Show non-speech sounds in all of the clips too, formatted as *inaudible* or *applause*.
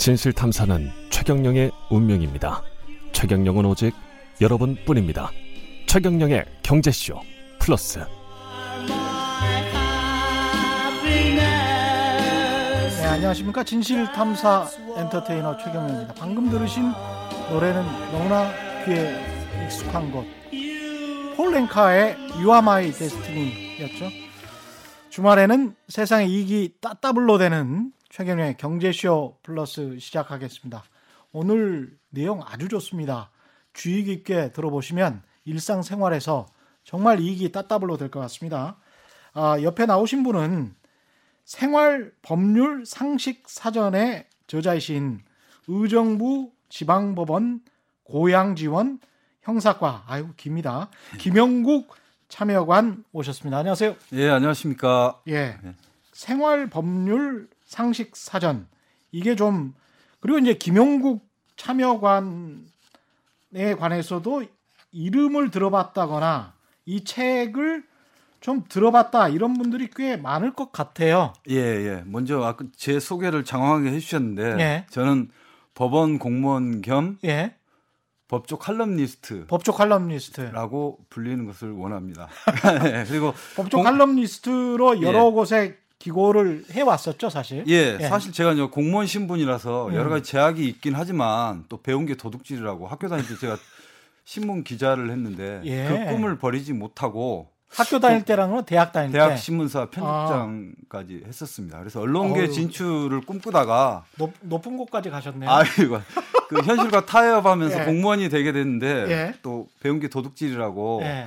진실 탐사는 최경령의 운명입니다. 최경령은 오직 여러분뿐입니다. 최경령의 경제쇼 플러스. 안녕하십니까. 진실탐사 엔터테이너 최경영입니다. 방금 들으신 노래는 너무나 귀에 익숙한 것. 폴랭카의 You Are My Destiny였죠. 주말에는 세상의 이익이 따따블로 되는 최경영의 경제쇼 플러스 시작하겠습니다. 오늘 내용 아주 좋습니다. 주의 깊게 들어보시면 일상생활에서 정말 이익이 따따블로 될 것 같습니다. 아, 옆에 나오신 분은 생활 법률 상식 사전의 저자이신 의정부 지방법원 고양지원 형사과 아유 깁니다. 김영국 참여관 오셨습니다. 안녕하세요. 예, 안녕하십니까. 예. 생활 법률 상식 사전 이게 좀 그리고 이제 김용국 참여관에 관해서도 이름을 들어봤다거나 이 책을 좀 들어봤다 이런 분들이 꽤 많을 것 같아요. 예, 예. 먼저 아까 제 소개를 장황하게 해주셨는데 예. 저는 법원 공무원 겸 예. 법조 칼럼니스트라고 법조 칼럼니스트. 불리는 것을 원합니다. *laughs* *laughs* 예, 그리고 법조 공- 칼럼니스트로 여러 예. 곳에 기고를 해 왔었죠, 사실. 예, 예. 사실 제가 이제 공무원 신분이라서 음. 여러 가지 제약이 있긴 하지만 또 배운 게 도둑질이라고 학교 다닐 때 제가 *laughs* 신문 기자를 했는데 예. 그 꿈을 버리지 못하고 학교 다닐 때랑은 대학 다닐 대학 때 신문사 편집장까지 했었습니다. 그래서 언론계 어휴. 진출을 꿈꾸다가 높, 높은 곳까지 가셨네요. 아이고 그 현실과 타협하면서 예. 공무원이 되게 됐는데 예. 또 배운 게 도둑질이라고 예.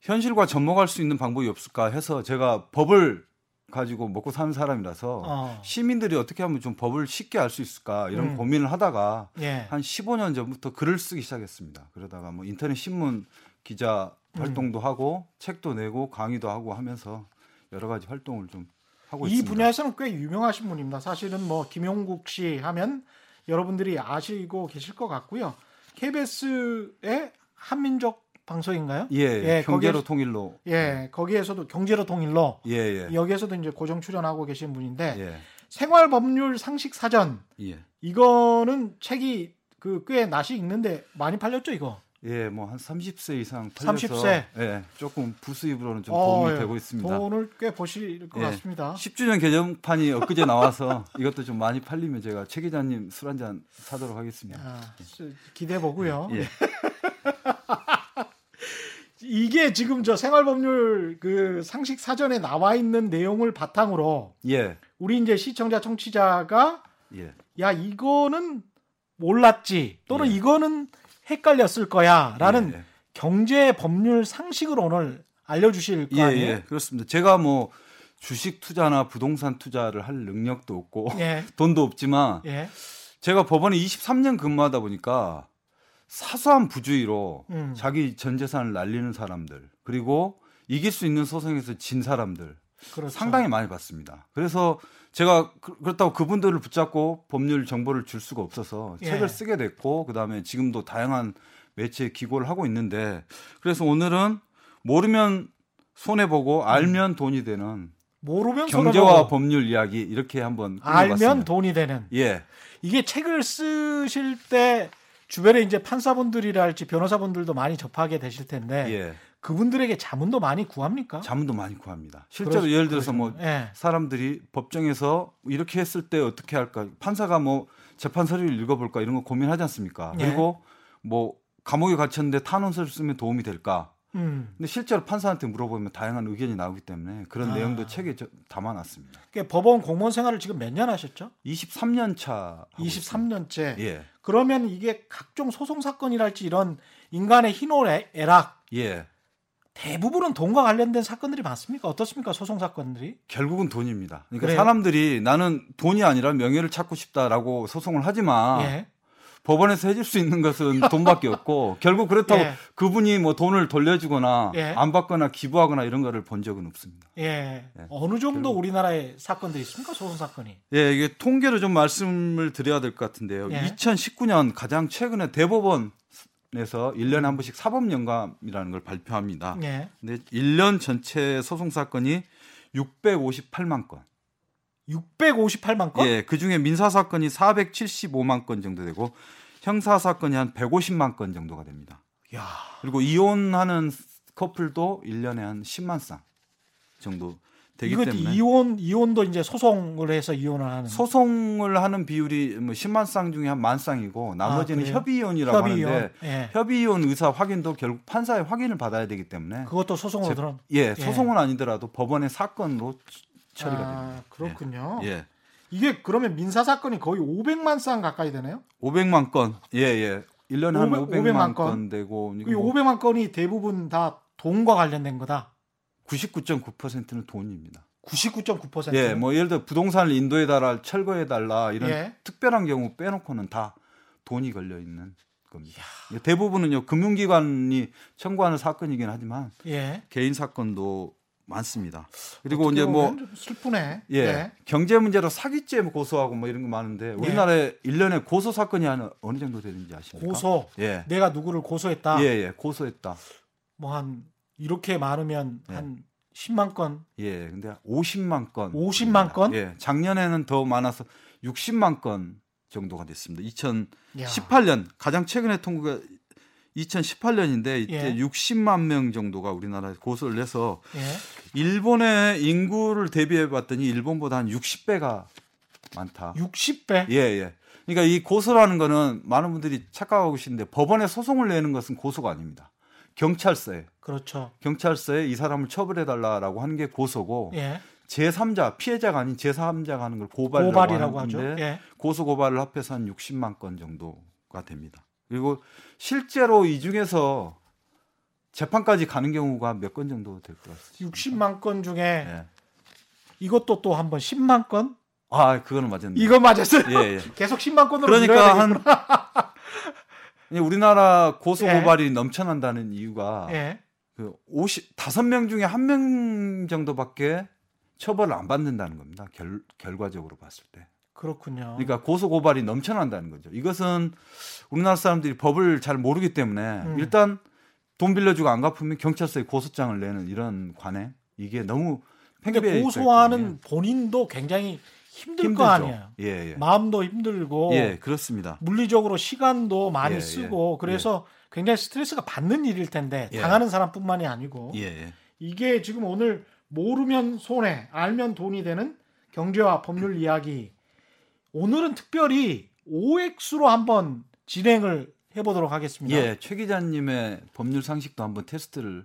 현실과 접목할 수 있는 방법이 없을까 해서 제가 법을 가지고 먹고 사는 사람이라서 어. 시민들이 어떻게 하면 좀 법을 쉽게 알 수 있을까 이런 음. 고민을 하다가 예. 한 15년 전부터 글을 쓰기 시작했습니다. 그러다가 뭐 인터넷 신문 기자 음. 활동도 하고 책도 내고 강의도 하고 하면서 여러 가지 활동을 좀 하고 이 있습니다. 분야에서는 꽤 유명하신 분입니다. 사실은 뭐 김용국 씨 하면 여러분들이 아시고 계실 것 같고요. KBS의 한민족 방송인가요? 예, 예, 경제로 거기에서- 통일로 예, 거기에서도 경제로 통일로 예, 예. 여기에서도 이제 고정 출연하고 계신 분인데 예. 생활 법률 상식 사전 예. 이거는 책이 그꽤 낯이 익는데 많이 팔렸죠 이거. 예, 뭐 한 30세 이상 팔려서 30세. 예, 조금 부수입으로는 좀 어, 도움이 예. 되고 있습니다. 돈을 꽤 버실 것 예. 같습니다. 10주년 개정판이 엊그제 나와서 이것도 좀 많이 팔리면 제가 최 기자님 술 한 잔 사도록 하겠습니다. 아, 기대해 보고요. 예. *laughs* 이게 지금 저 생활법률 그 상식 사전에 나와 있는 내용을 바탕으로 예. 우리 이제 시청자 청취자가 예. 야 이거는 몰랐지 또는 예. 이거는 헷갈렸을 거야라는 예, 예. 경제 법률 상식을 오늘 알려주실 거 예, 아니에요? 예. 그렇습니다. 제가 뭐 주식 투자나 부동산 투자를 할 능력도 없고 예. *laughs* 돈도 없지만 예. 제가 법원에 23년 근무하다 보니까 사소한 부주의로 음. 자기 전 재산을 날리는 사람들 그리고 이길 수 있는 소송에서 진 사람들 그렇죠. 상당히 많이 봤습니다. 그래서 제가 그- 그렇다고 그분들을 붙잡고 법률 정보를 줄 수가 없어서 예. 책을 쓰게 됐고 그다음에 지금도 다양한 매체에 기고를 하고 있는데 그래서 오늘은 모르면 손해 보고 알면 돈이 되는 모르면 경제와 법률 이야기 이렇게 한번 알면 꾸며봤습니다. 돈이 되는 예. 이게 책을 쓰실 때 주변에 이제 판사분들이랄지 변호사분들도 많이 접하게 되실 텐데 예. 그분들에게 자문도 많이 구합니까? 자문도 많이 구합니다. 실제로 그러- 예를 들어서 뭐 그러시군요. 예. 사람들이 법정에서 이렇게 했을 때 어떻게 할까? 판사가 뭐 재판 서류를 읽어볼까 이런 거 고민하지 않습니까? 예. 그리고 뭐 감옥에 갇혔는데 탄원서를 쓰면 도움이 될까? 음. 근데 실제로 판사한테 물어보면 다양한 의견이 나오기 때문에 그런 아. 내용도 책에 저- 담아놨습니다. 그러니까 법원 공무원 생활을 지금 몇 년 하셨죠? 23년 차. 하고 23년째. 있습니다. 예. 그러면 이게 각종 소송 사건이랄지 이런 인간의 희노애락 예. 대부분은 돈과 관련된 사건들이 많습니까? 어떻습니까? 소송 사건들이? 결국은 돈입니다. 그러니까 그래요? 사람들이 나는 돈이 아니라 명예를 찾고 싶다라고 소송을 하지만 예. 법원에서 해줄 수 있는 것은 *laughs* 돈밖에 없고 결국 그렇다고 예. 그분이 뭐 돈을 돌려주거나 예. 안 받거나 기부하거나 이런 거를 본 적은 없습니다. 예. 예. 어느 정도 우리나라에 사건들이 있습니까? 소송 사건이. 예, 이게 통계를 좀 말씀을 드려야 될 것 같은데요. 예. 2019년 가장 최근에 대법원 에서 1년에 한 번씩 사법 연감이라는 걸 발표합니다. 예. 근데 1년 전체 소송 사건이 658만 건. 658만 건? 예, 그 중에 민사 사건이 475만 건 정도 되고 형사 사건이 한 150만 건 정도가 됩니다. 야. 그리고 이혼하는 커플도 1년에 한 10만 쌍 정도 되기 이거 때문에 이혼 이혼도 이제 소송을 해서 이혼을 하는 소송을 하는 비율이 뭐 10만 쌍 중에 한 만 쌍이고 나머지는 아? 협의 이혼이라고 협의이혼. 하는데 예. 협의 이혼 의사 확인도 결국 판사의 확인을 받아야 되기 때문에 그것도 소송으로 제- 들어. 예, 소송은 아니더라도 법원의 사건으로 처리가 아, 됩니다. 그렇군요. 예. 이게 그러면 민사 사건이 거의 500만 쌍 가까이 되네요. 500만 건. 예, 예. 1년에 한500 500만, 500만 건. 건. 되고 그 500만 건이 대부분 다 돈과 관련된 거다. 99.9%는 돈입니다. 99.9%. 예, 뭐 예를 들어 부동산을 인도해 달라, 철거해 달라 이런 예. 특별한 경우 빼놓고는 다 돈이 걸려 있는 겁니다. 대부분은요 금융기관이 청구하는 사건이긴 하지만 예. 개인 사건도 많습니다. 그리고 이제 뭐 슬프네. 예, 네. 경제 문제로 사기죄 고소하고 뭐 이런 거 많은데 우리나라에 일 1년에 고소 사건이 한 어느 정도 되는지 아십니까? 고소. 예. 내가 누구를 고소했다. 예, 예. 고소했다. 뭐 한 이렇게 많으면 예. 한 10만 건, 예. 근데 50만 건. 50만 건? 예. 작년에는 더 많아서 60만 건 정도가 됐습니다. 2018년 야. 가장 최근에 통과가 2018년인데 이때 예. 60만 명 정도가 우리나라에 고소를 해서 예. 일본의 인구를 대비해 봤더니 일본보다 한 60배가 많다. 60배. 예, 예. 그러니까 이 고소라는 거는 많은 분들이 착각하고 계시는데 법원에 소송을 내는 것은 고소가 아닙니다. 경찰서에 그렇죠. 경찰서에 이 사람을 처벌해 달라라고 하는 게 고소고 예. 제3자 피해자가 아닌 제3자가 하는 걸 고발이라고, 고발이라고 하죠. 하는데 예. 고소 고발을 합해서 한 60만 건 정도가 됩니다. 그리고 실제로 이 중에서 재판까지 가는 경우가 몇 건 정도 될 것 같습니다. 60만 건 중에 예. 이것도 또 한번 10만 건? 아, 그거는 맞았네. 이거 맞았어요. 예, 예. *laughs* 계속 10만 건으로 그러니까 한. 우리나라 고소 예. 고발이 넘쳐난다는 이유가 예. 그 50, 5명 중에 한명 정도밖에 처벌을 안 받는다는 겁니다. 결, 결과적으로 봤을 때. 그렇군요. 그러니까 고소 고발이 넘쳐난다는 거죠. 이것은 우리나라 사람들이 법을 잘 모르기 때문에 음. 일단 돈 빌려주고 안 갚으면 경찰서에 고소장을 내는 이런 관행 이게 너무 팽배해 고소하는 본인도 굉장히 힘들 힘들죠. 거 아니에요. 예, 예. 마음도 힘들고 예, 그렇습니다. 물리적으로 시간도 많이 예, 쓰고 그래서 굉장히 스트레스가 받는 일일 텐데 예. 당하는 사람뿐만이 아니고 예, 예. 이게 지금 오늘 모르면 손해, 알면 돈이 되는 경제와 법률 이야기. 오늘은 특별히 OX로 한번 진행을 해보도록 하겠습니다. 예, 최 기자님의 법률 상식도 한번 테스트를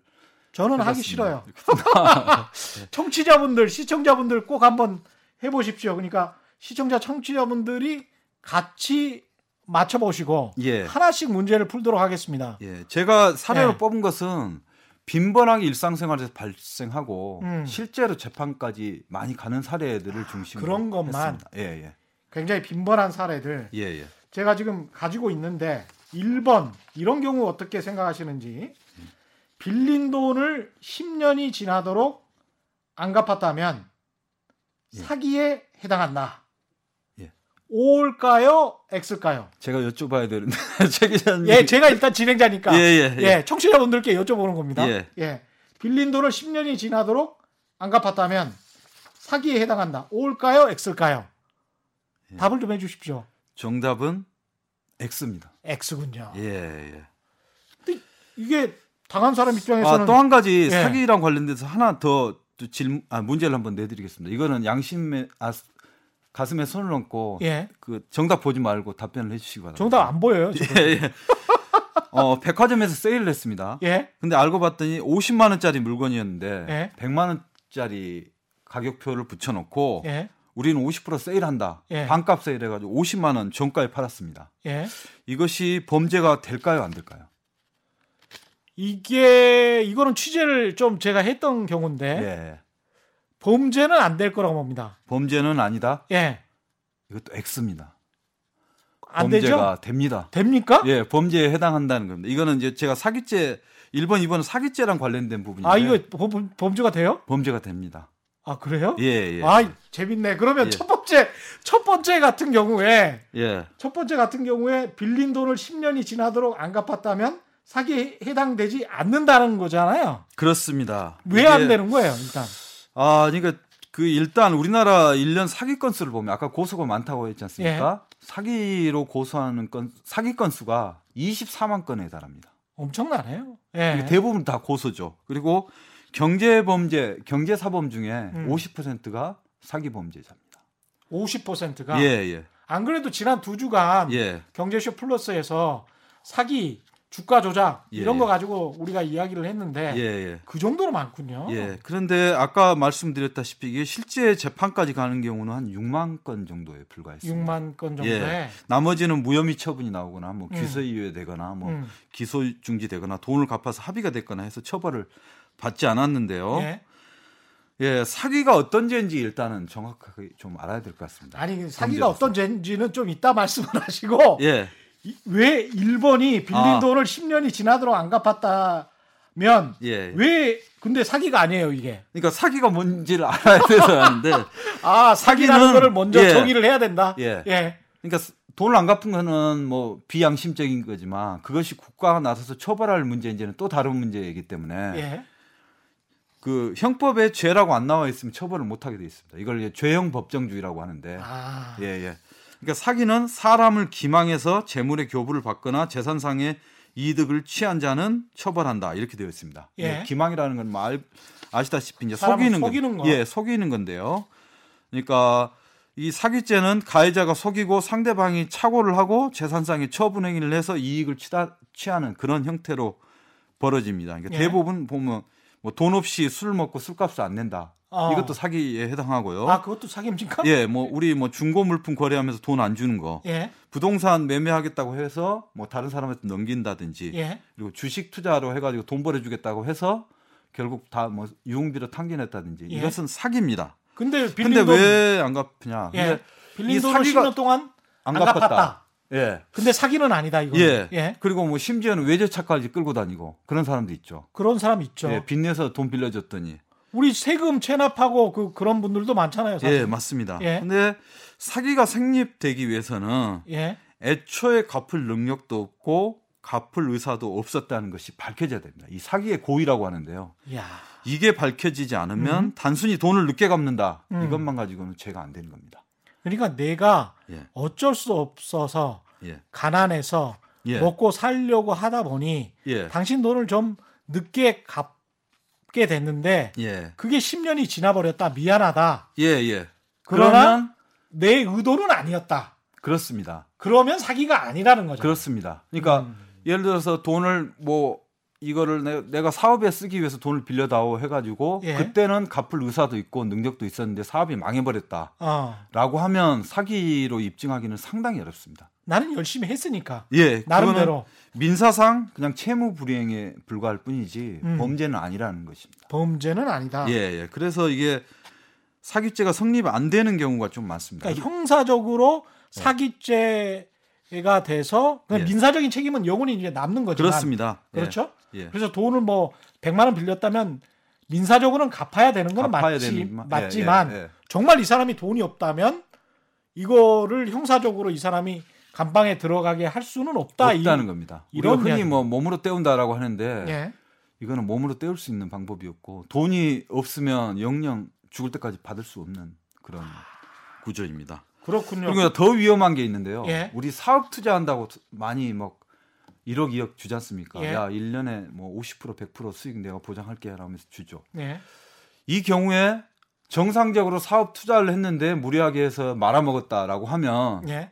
저는 하기 해봤습니다. 싫어요. *laughs* *laughs* 청취자분들, 시청자분들 꼭 한번 해보십시오. 그러니까 시청자, 청취자분들이 같이 맞춰보시고 예. 하나씩 문제를 풀도록 하겠습니다. 예, 제가 사례로 예. 뽑은 것은 빈번하게 일상생활에서 발생하고 음. 실제로 재판까지 많이 가는 사례들을 중심으로 그런 것만. 했습니다. 예, 예, 굉장히 빈번한 사례들 예, 예. 제가 지금 가지고 있는데 1번 이런 경우 어떻게 생각하시는지 빌린 돈을 10년이 지나도록 안 갚았다면 예. 사기에 해당한다. 예. O일까요? X일까요? 제가 여쭤봐야 되는데 *laughs* 최 기자님. 예, 제가 일단 진행자니까 예, 예, 예. 예, 청취자분들께 여쭤보는 겁니다. 예. 빌린 돈을 10년이 지나도록 안 갚았다면 사기에 해당한다. O일까요? X일까요? 예. 답을 좀 해 주십시오. 정답은 X입니다. X군요. 예, 예. 이게 당한 사람 입장에서는 아, 또 한 가지 예. 사기랑 관련돼서 하나 더 질, 아, 문제를 한번 내드리겠습니다. 이거는 양심에 아, 가슴에 손을 얹고 예. 그 정답 보지 말고 답변을 해주시기 바랍니다. 정답 안 보여요. 예, 예. 어, 백화점에서 세일을 했습니다. 예. 근데 알고 봤더니 50만 원짜리 물건이었는데 예. 100만 원짜리 가격표를 붙여놓고 예. 우리는 50% 세일한다. 예. 반값 세일해가지고 50만 원 정가에 팔았습니다. 예. 이것이 범죄가 될까요, 안 될까요? 이게 이거는 취재를 좀 제가 했던 경우인데 예. 범죄는 안 될 거라고 봅니다. 범죄는 아니다. 예. 이것도 X입니다. 안 범죄가 되죠? 됩니다. 됩니까? 예, 범죄에 해당한다는 겁니다. 이거는 이제 제가 사기죄 1번, 2번은 사기죄랑 관련된 부분인데 아 이거 범, 범죄가 돼요? 범죄가 됩니다. 아 그래요? 예, 예. 아 재밌네. 그러면 예. 첫 번째 첫 번째 같은 경우에 예. 첫 번째 같은 경우에 빌린 돈을 10년이 지나도록 안 갚았다면 사기에 해당되지 않는다는 거잖아요. 그렇습니다. 왜 안 되는 거예요, 일단? 아, 그러니까 그 일단 우리나라 1년 사기 건수를 보면 아까 고소가 많다고 했지 않습니까? 예. 사기로 고소하는 건 사기 건수가 24만 건에 달합니다. 엄청나네요. 예. 대부분 다 고소죠. 그리고 경제 범죄, 경제 사범 중에 음. 50%가 사기 범죄자입니다. 50%가 예, 예. 안 그래도 지난 두 주간 예. 경제쇼 플러스에서 사기, 주가 조작 예, 이런 예. 거 가지고 우리가 이야기를 했는데 예, 예. 그 정도로 많군요. 예. 그런데 아까 말씀드렸다시피 이게 실제 재판까지 가는 경우는 한 6만 건 정도에 불과했습니다. 6만 건 정도에. 예. 나머지는 무혐의 처분이 나오거나 뭐 음. 기소유예되거나 뭐 음. 기소 중지되거나 돈을 갚아서 합의가 됐거나 해서 처벌을 받지 않았는데요. 예. 예. 사기가 어떤 죄인지 일단은 정확하게 좀 알아야 될 것 같습니다. 아니 사기가 범죄로서. 어떤 죄인지는 좀 이따 말씀을 하시고 예. 이- 왜 1번이 빌린 아. 돈을 10년이 지나도록 안 갚았다면 예. 왜 근데 사기가 아니에요 이게 그러니까 사기가 뭔지를 알아야 돼서 하는데 *laughs* 아 사기라는 사기는- 거를 먼저 예. 정의를 해야 된다 예. 예. 그러니까 돈을 안 갚은 거는 뭐 비양심적인 거지만 그것이 국가가 나서서 처벌할 문제인지는 또 다른 문제이기 때문에 예. 그 형법에 죄라고 안 나와 있으면 처벌을 못 하게 돼 있습니다. 이걸 죄형 법정주의라고 하는데 아. 예, 예. 그러니까 사기는 사람을 기망해서 재물의 교부를 받거나 재산상의 이득을 취한 자는 처벌한다 이렇게 되어 있습니다. 예. 기망이라는 건 말, 아시다시피 이제 속이는, 속이는 거. 거. 예, 속이는 건데요. 그러니까 이 사기죄는 가해자가 속이고 상대방이 착오를 하고 재산상의 처분 행위를 해서 이익을 취다, 취하는 그런 형태로 벌어집니다. 그러니까 예. 대부분 보면 뭐 돈 없이 술 먹고 술값을 안 낸다. 어. 이것도 사기에 해당하고요. 아 그것도 사기입니까? 예, 뭐 우리 뭐 중고 물품 거래하면서 돈 안 주는 거, 예. 부동산 매매하겠다고 해서 뭐 다른 사람한테 넘긴다든지, 예. 그리고 주식 투자로 해 가지고 돈 벌어 주겠다고 해서 결국 다 뭐 유흥비로 탕진했다든지 예. 이것은 사기입니다. 근데 빌린 근데 돈왜안 갚냐? 예. 근데 빌린 이 돈을 사기가 10년 동안 안 안 갚았다. 갚았다. 예, 근데 사기는 아니다 이거. 예, 예. 그리고 뭐 심지어는 외제차까지 끌고 다니고 그런 사람도 있죠. 그런 사람 있죠. 예, 빚내서 돈 빌려줬더니. 우리 세금 체납하고 그 그런 분들도 많잖아요. 사실. 예, 맞습니다. 예. 근데 사기가 성립되기 위해서는 예. 애초에 갚을 능력도 없고 갚을 의사도 없었다는 것이 밝혀져야 됩니다. 이 사기의 고의라고 하는데요. 야. 이게 밝혀지지 않으면 단순히 돈을 늦게 갚는다. 음. 이것만 가지고는 죄가 안 되는 겁니다. 그러니까 내가 예. 어쩔 수 없어서 예. 가난해서 예. 먹고 살려고 하다 보니 예. 당신 돈을 좀 늦게 갚게 됐는데 예. 그게 10년이 지나버렸다. 미안하다. 예, 예. 그러나 내 의도는 아니었다. 그렇습니다. 그러면 사기가 아니라는 거죠. 그렇습니다. 그러니까 음. 예를 들어서 돈을 뭐 이거를 내, 내가 사업에 쓰기 위해서 돈을 빌려다오 해가지고 예. 그때는 갚을 의사도 있고 능력도 있었는데 사업이 망해버렸다. 어. 라고 하면 사기로 입증하기는 상당히 어렵습니다. 나는 열심히 했으니까. 예, 나름대로 민사상 그냥 채무 불이행에 불과할 뿐이지 음. 범죄는 아니라는 것입니다. 범죄는 아니다. 예, 예. 그래서 이게 사기죄가 성립 안 되는 경우가 좀 많습니다. 그러니까 형사적으로 사기죄가 돼서 예. 민사적인 책임은 영원히 이제 남는 거죠. 그렇습니다. 예, 그렇죠? 예. 그래서 돈을 뭐 100만 원 빌렸다면 민사적으로는 갚아야 되는 건 갚아야 맞지, 되는- 예, 맞지만 예, 예. 정말 이 사람이 돈이 없다면 이거를 형사적으로 이 사람이 감방에 들어가게 할 수는 없다. 없다는 이, 겁니다. 이런 흔히. 뭐 몸으로 때운다라고 하는데 예. 이거는 몸으로 때울 수 있는 방법이 없고 돈이 없으면 영영 죽을 때까지 받을 수 없는 그런 구조입니다. 그렇군요. 그리고 더 위험한 게 있는데요. 예. 우리 사업 투자한다고 많이 막 1억 2억 주지 않습니까? 예. 야, 1년에 뭐 50% 100% 수익 내가 보장할게 하면서 주죠. 예. 이 경우에 정상적으로 사업 투자를 했는데 무리하게 해서 말아먹었다라고 하면 예.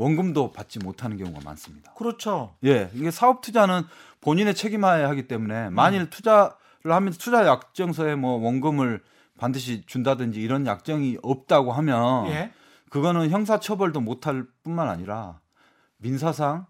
원금도 받지 못하는 경우가 많습니다. 그렇죠. 예, 이게 사업 투자는 본인의 책임하에 하기 때문에 만일 투자를 하면서 투자 약정서에 뭐 원금을 반드시 준다든지 이런 약정이 없다고 하면 예. 그거는 형사 처벌도 못할 뿐만 아니라 민사상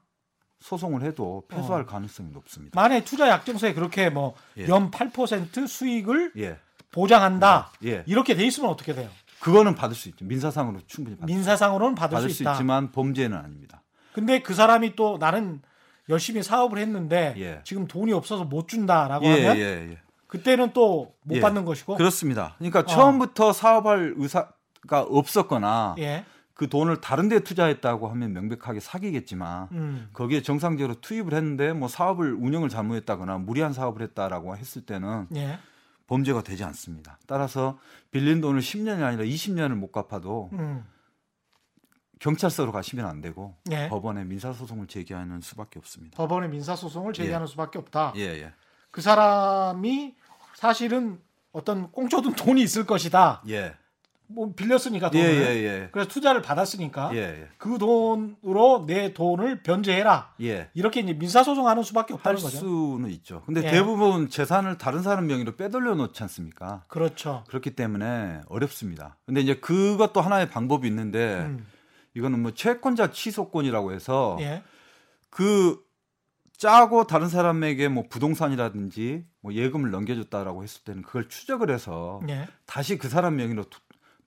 소송을 해도 패소할 어. 가능성이 높습니다. 만에 투자 약정서에 그렇게 뭐 예. 연8% 수익을 예, 보장한다. 예, 이렇게 돼 있으면 어떻게 돼요? 그거는 받을 수 있죠. 민사상으로 충분히 받을, 민사상으로는 받을, 받을 수 수 있다. 있지만 범죄는 아닙니다. 근데 그 사람이 또 나는 열심히 사업을 했는데 예. 지금 돈이 없어서 못 준다라고 예, 하면 예, 예. 그때는 또못 예. 받는 것이고 그렇습니다. 그러니까 어. 처음부터 사업할 의사가 없었거나 예. 그 돈을 다른 데 투자했다고 하면 명백하게 사기겠지만 음. 거기에 정상적으로 투입을 했는데 뭐 사업을 운영을 잘못했다거나 무리한 사업을 했다라고 했을 때는 예. 범죄가 되지 않습니다. 따라서 빌린 돈을 10년이 아니라 20년을 못 갚아도 음. 경찰서로 가시면 안 되고 예. 법원에 민사 소송을 제기하는 수밖에 없습니다. 법원에 민사 소송을 제기하는 수밖에 없다. 예, 예. 그 사람이 사실은 어떤 꽁쳐둔 돈이 있을 것이다. 예. 뭐 빌렸으니까 예, 돈을. 예, 예. 그래서 투자를 받았으니까 예, 그 돈으로 내 돈을 변제해라. 예. 예. 이렇게 이제 민사 소송하는 수밖에 할 없다는 거죠. 수는 있죠. 근데 예. 대부분 재산을 다른 사람 명의로 빼돌려 놓지 않습니까? 그렇죠. 그렇기 때문에 어렵습니다. 근데 이제 그것도 하나의 방법이 있는데 음. 이거는 뭐 채권자 취소권이라고 해서 예. 그 짜고 다른 사람에게 뭐 부동산이라든지 뭐 예금을 넘겨줬다라고 했을 때는 그걸 추적을 해서 예. 다시 그 사람 명의로 도-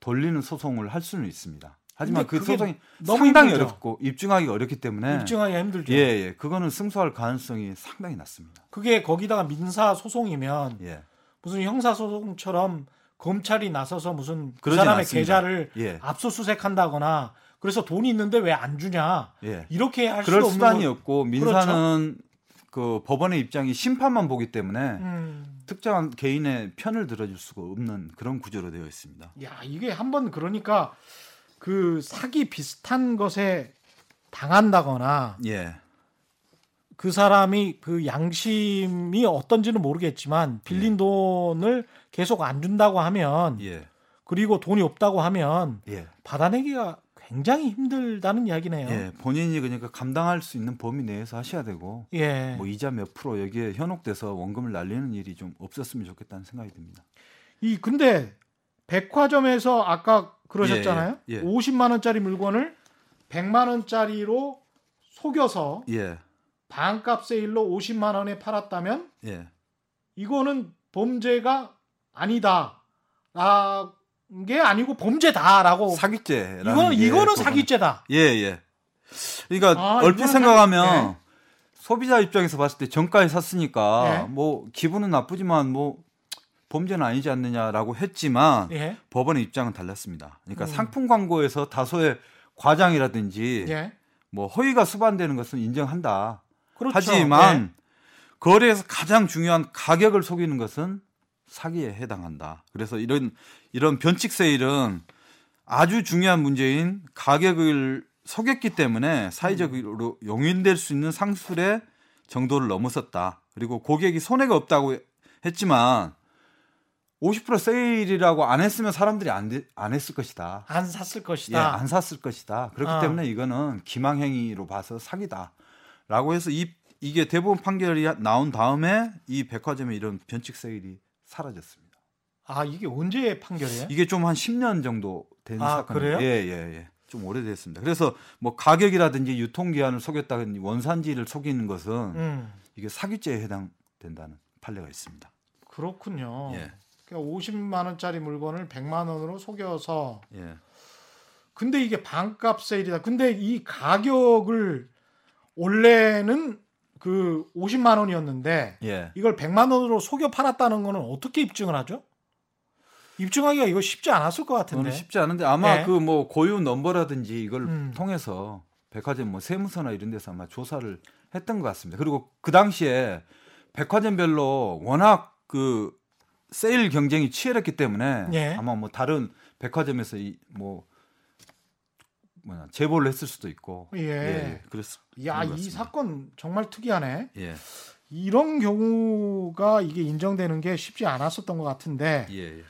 돌리는 소송을 할 수는 있습니다. 하지만 그 소송이 너무 상당히 힘들죠. 어렵고 입증하기 어렵기 때문에 입증하기 힘들죠. 예, 예. 그거는 승소할 가능성이 상당히 낮습니다. 그게 거기다가 민사 소송이면 예. 무슨 형사 소송처럼 검찰이 나서서 무슨 그 사람의 않습니다. 계좌를 예. 압수수색한다거나 그래서 돈이 있는데 왜 안 주냐 예. 이렇게 할 그럴 수도 없는 수단이 거- 없고 민사는 그 법원의 입장이 심판만 보기 때문에 음. 특정한 개인의 편을 들어줄 수가 없는 그런 구조로 되어 있습니다. 야 이게 한번 그러니까 그 사기 비슷한 것에 당한다거나 예. 그 사람이 그 양심이 어떤지는 모르겠지만 빌린 돈을 계속 안 준다고 하면 예. 그리고 돈이 없다고 하면 예. 받아내기가 굉장히 힘들다는 이야기네요. 예. 본인이 그러니까 감당할 수 있는 범위 내에서 하셔야 되고 예. 뭐 이자 몇 프로 여기에 현혹돼서 원금을 날리는 일이 좀 없었으면 좋겠다는 생각이 듭니다. 이 근데 백화점에서 아까 그러셨잖아요. 예, 예. 50만 원짜리 물건을 100만 원짜리로 속여서 예. 반값 세일로 50만 원에 팔았다면 예. 이거는 범죄가 아니다. 라 게 아니고 범죄다라고 사기죄라는 이거는 게 이거는 사기죄다. 예, 예. 그러니까 아, 얼핏 생각하면 사- 네. 소비자 입장에서 봤을 때 정가에 샀으니까 네. 뭐 기분은 나쁘지만 뭐 범죄는 아니지 않느냐라고 했지만 예. 법원의 입장은 달랐습니다. 그러니까 음. 상품 광고에서 다소의 과장이라든지 예. 뭐 허위가 수반되는 것은 인정한다. 그렇죠. 하지만 거래에서 가장 중요한 가격을 속이는 것은 사기에 해당한다. 그래서 이런 이런 변칙 세일은 아주 중요한 문제인 가격을 속였기 때문에 사회적으로 용인될 수 있는 상술의 정도를 넘어섰다. 그리고 고객이 손해가 없다고 했지만 50% 세일이라고 안 했으면 사람들이 안, 되- 안 했을 것이다. 예. 안 샀을 예, 것이다. 안 샀을 것이다. 그렇기 아. 때문에 이거는 기망행위로 봐서 사기다 라고 해서 이 이게 대법원 판결이 나온 다음에 이 백화점의 이런 변칙 세일이 사라졌습니다. 아 이게 언제 판결이에요? 이게 좀 한 10년 정도 된 아, 사건이에요. 그래요? 예, 예, 예. 좀 오래됐습니다. 그래서 뭐 가격이라든지 유통기한을 속였다든지 원산지를 속이는 것은 음, 이게 사기죄에 해당된다는 판례가 있습니다. 그렇군요. 예, 그러니까 50만 원짜리 물건을 100만 원으로 속여서 예, 근데 이게 반값 세일이다. 근데 이 가격을 원래는 그 50만 원이었는데 예. 이걸 100만 원으로 속여 팔았다는 거는 어떻게 입증을 하죠? 입증하기가 이거 쉽지 않았을 것 같은데. 쉽지 않은데 아마 네. 그뭐 고유 넘버라든지 이걸 음. 통해서 백화점 뭐 세무서나 이런 데서 아마 조사를 했던 것 같습니다. 그리고 그 당시에 백화점별로 워낙 그 세일 경쟁이 치열했기 때문에 예. 아마 뭐 다른 백화점에서 이뭐 뭐냐 제보를 했을 수도 있고 예. 그랬 야, 그런 것이 같습니다. 사건 정말 특이하네. 예, 이런 경우가 이게 인정되는 게 쉽지 않았었던 것 같은데 예,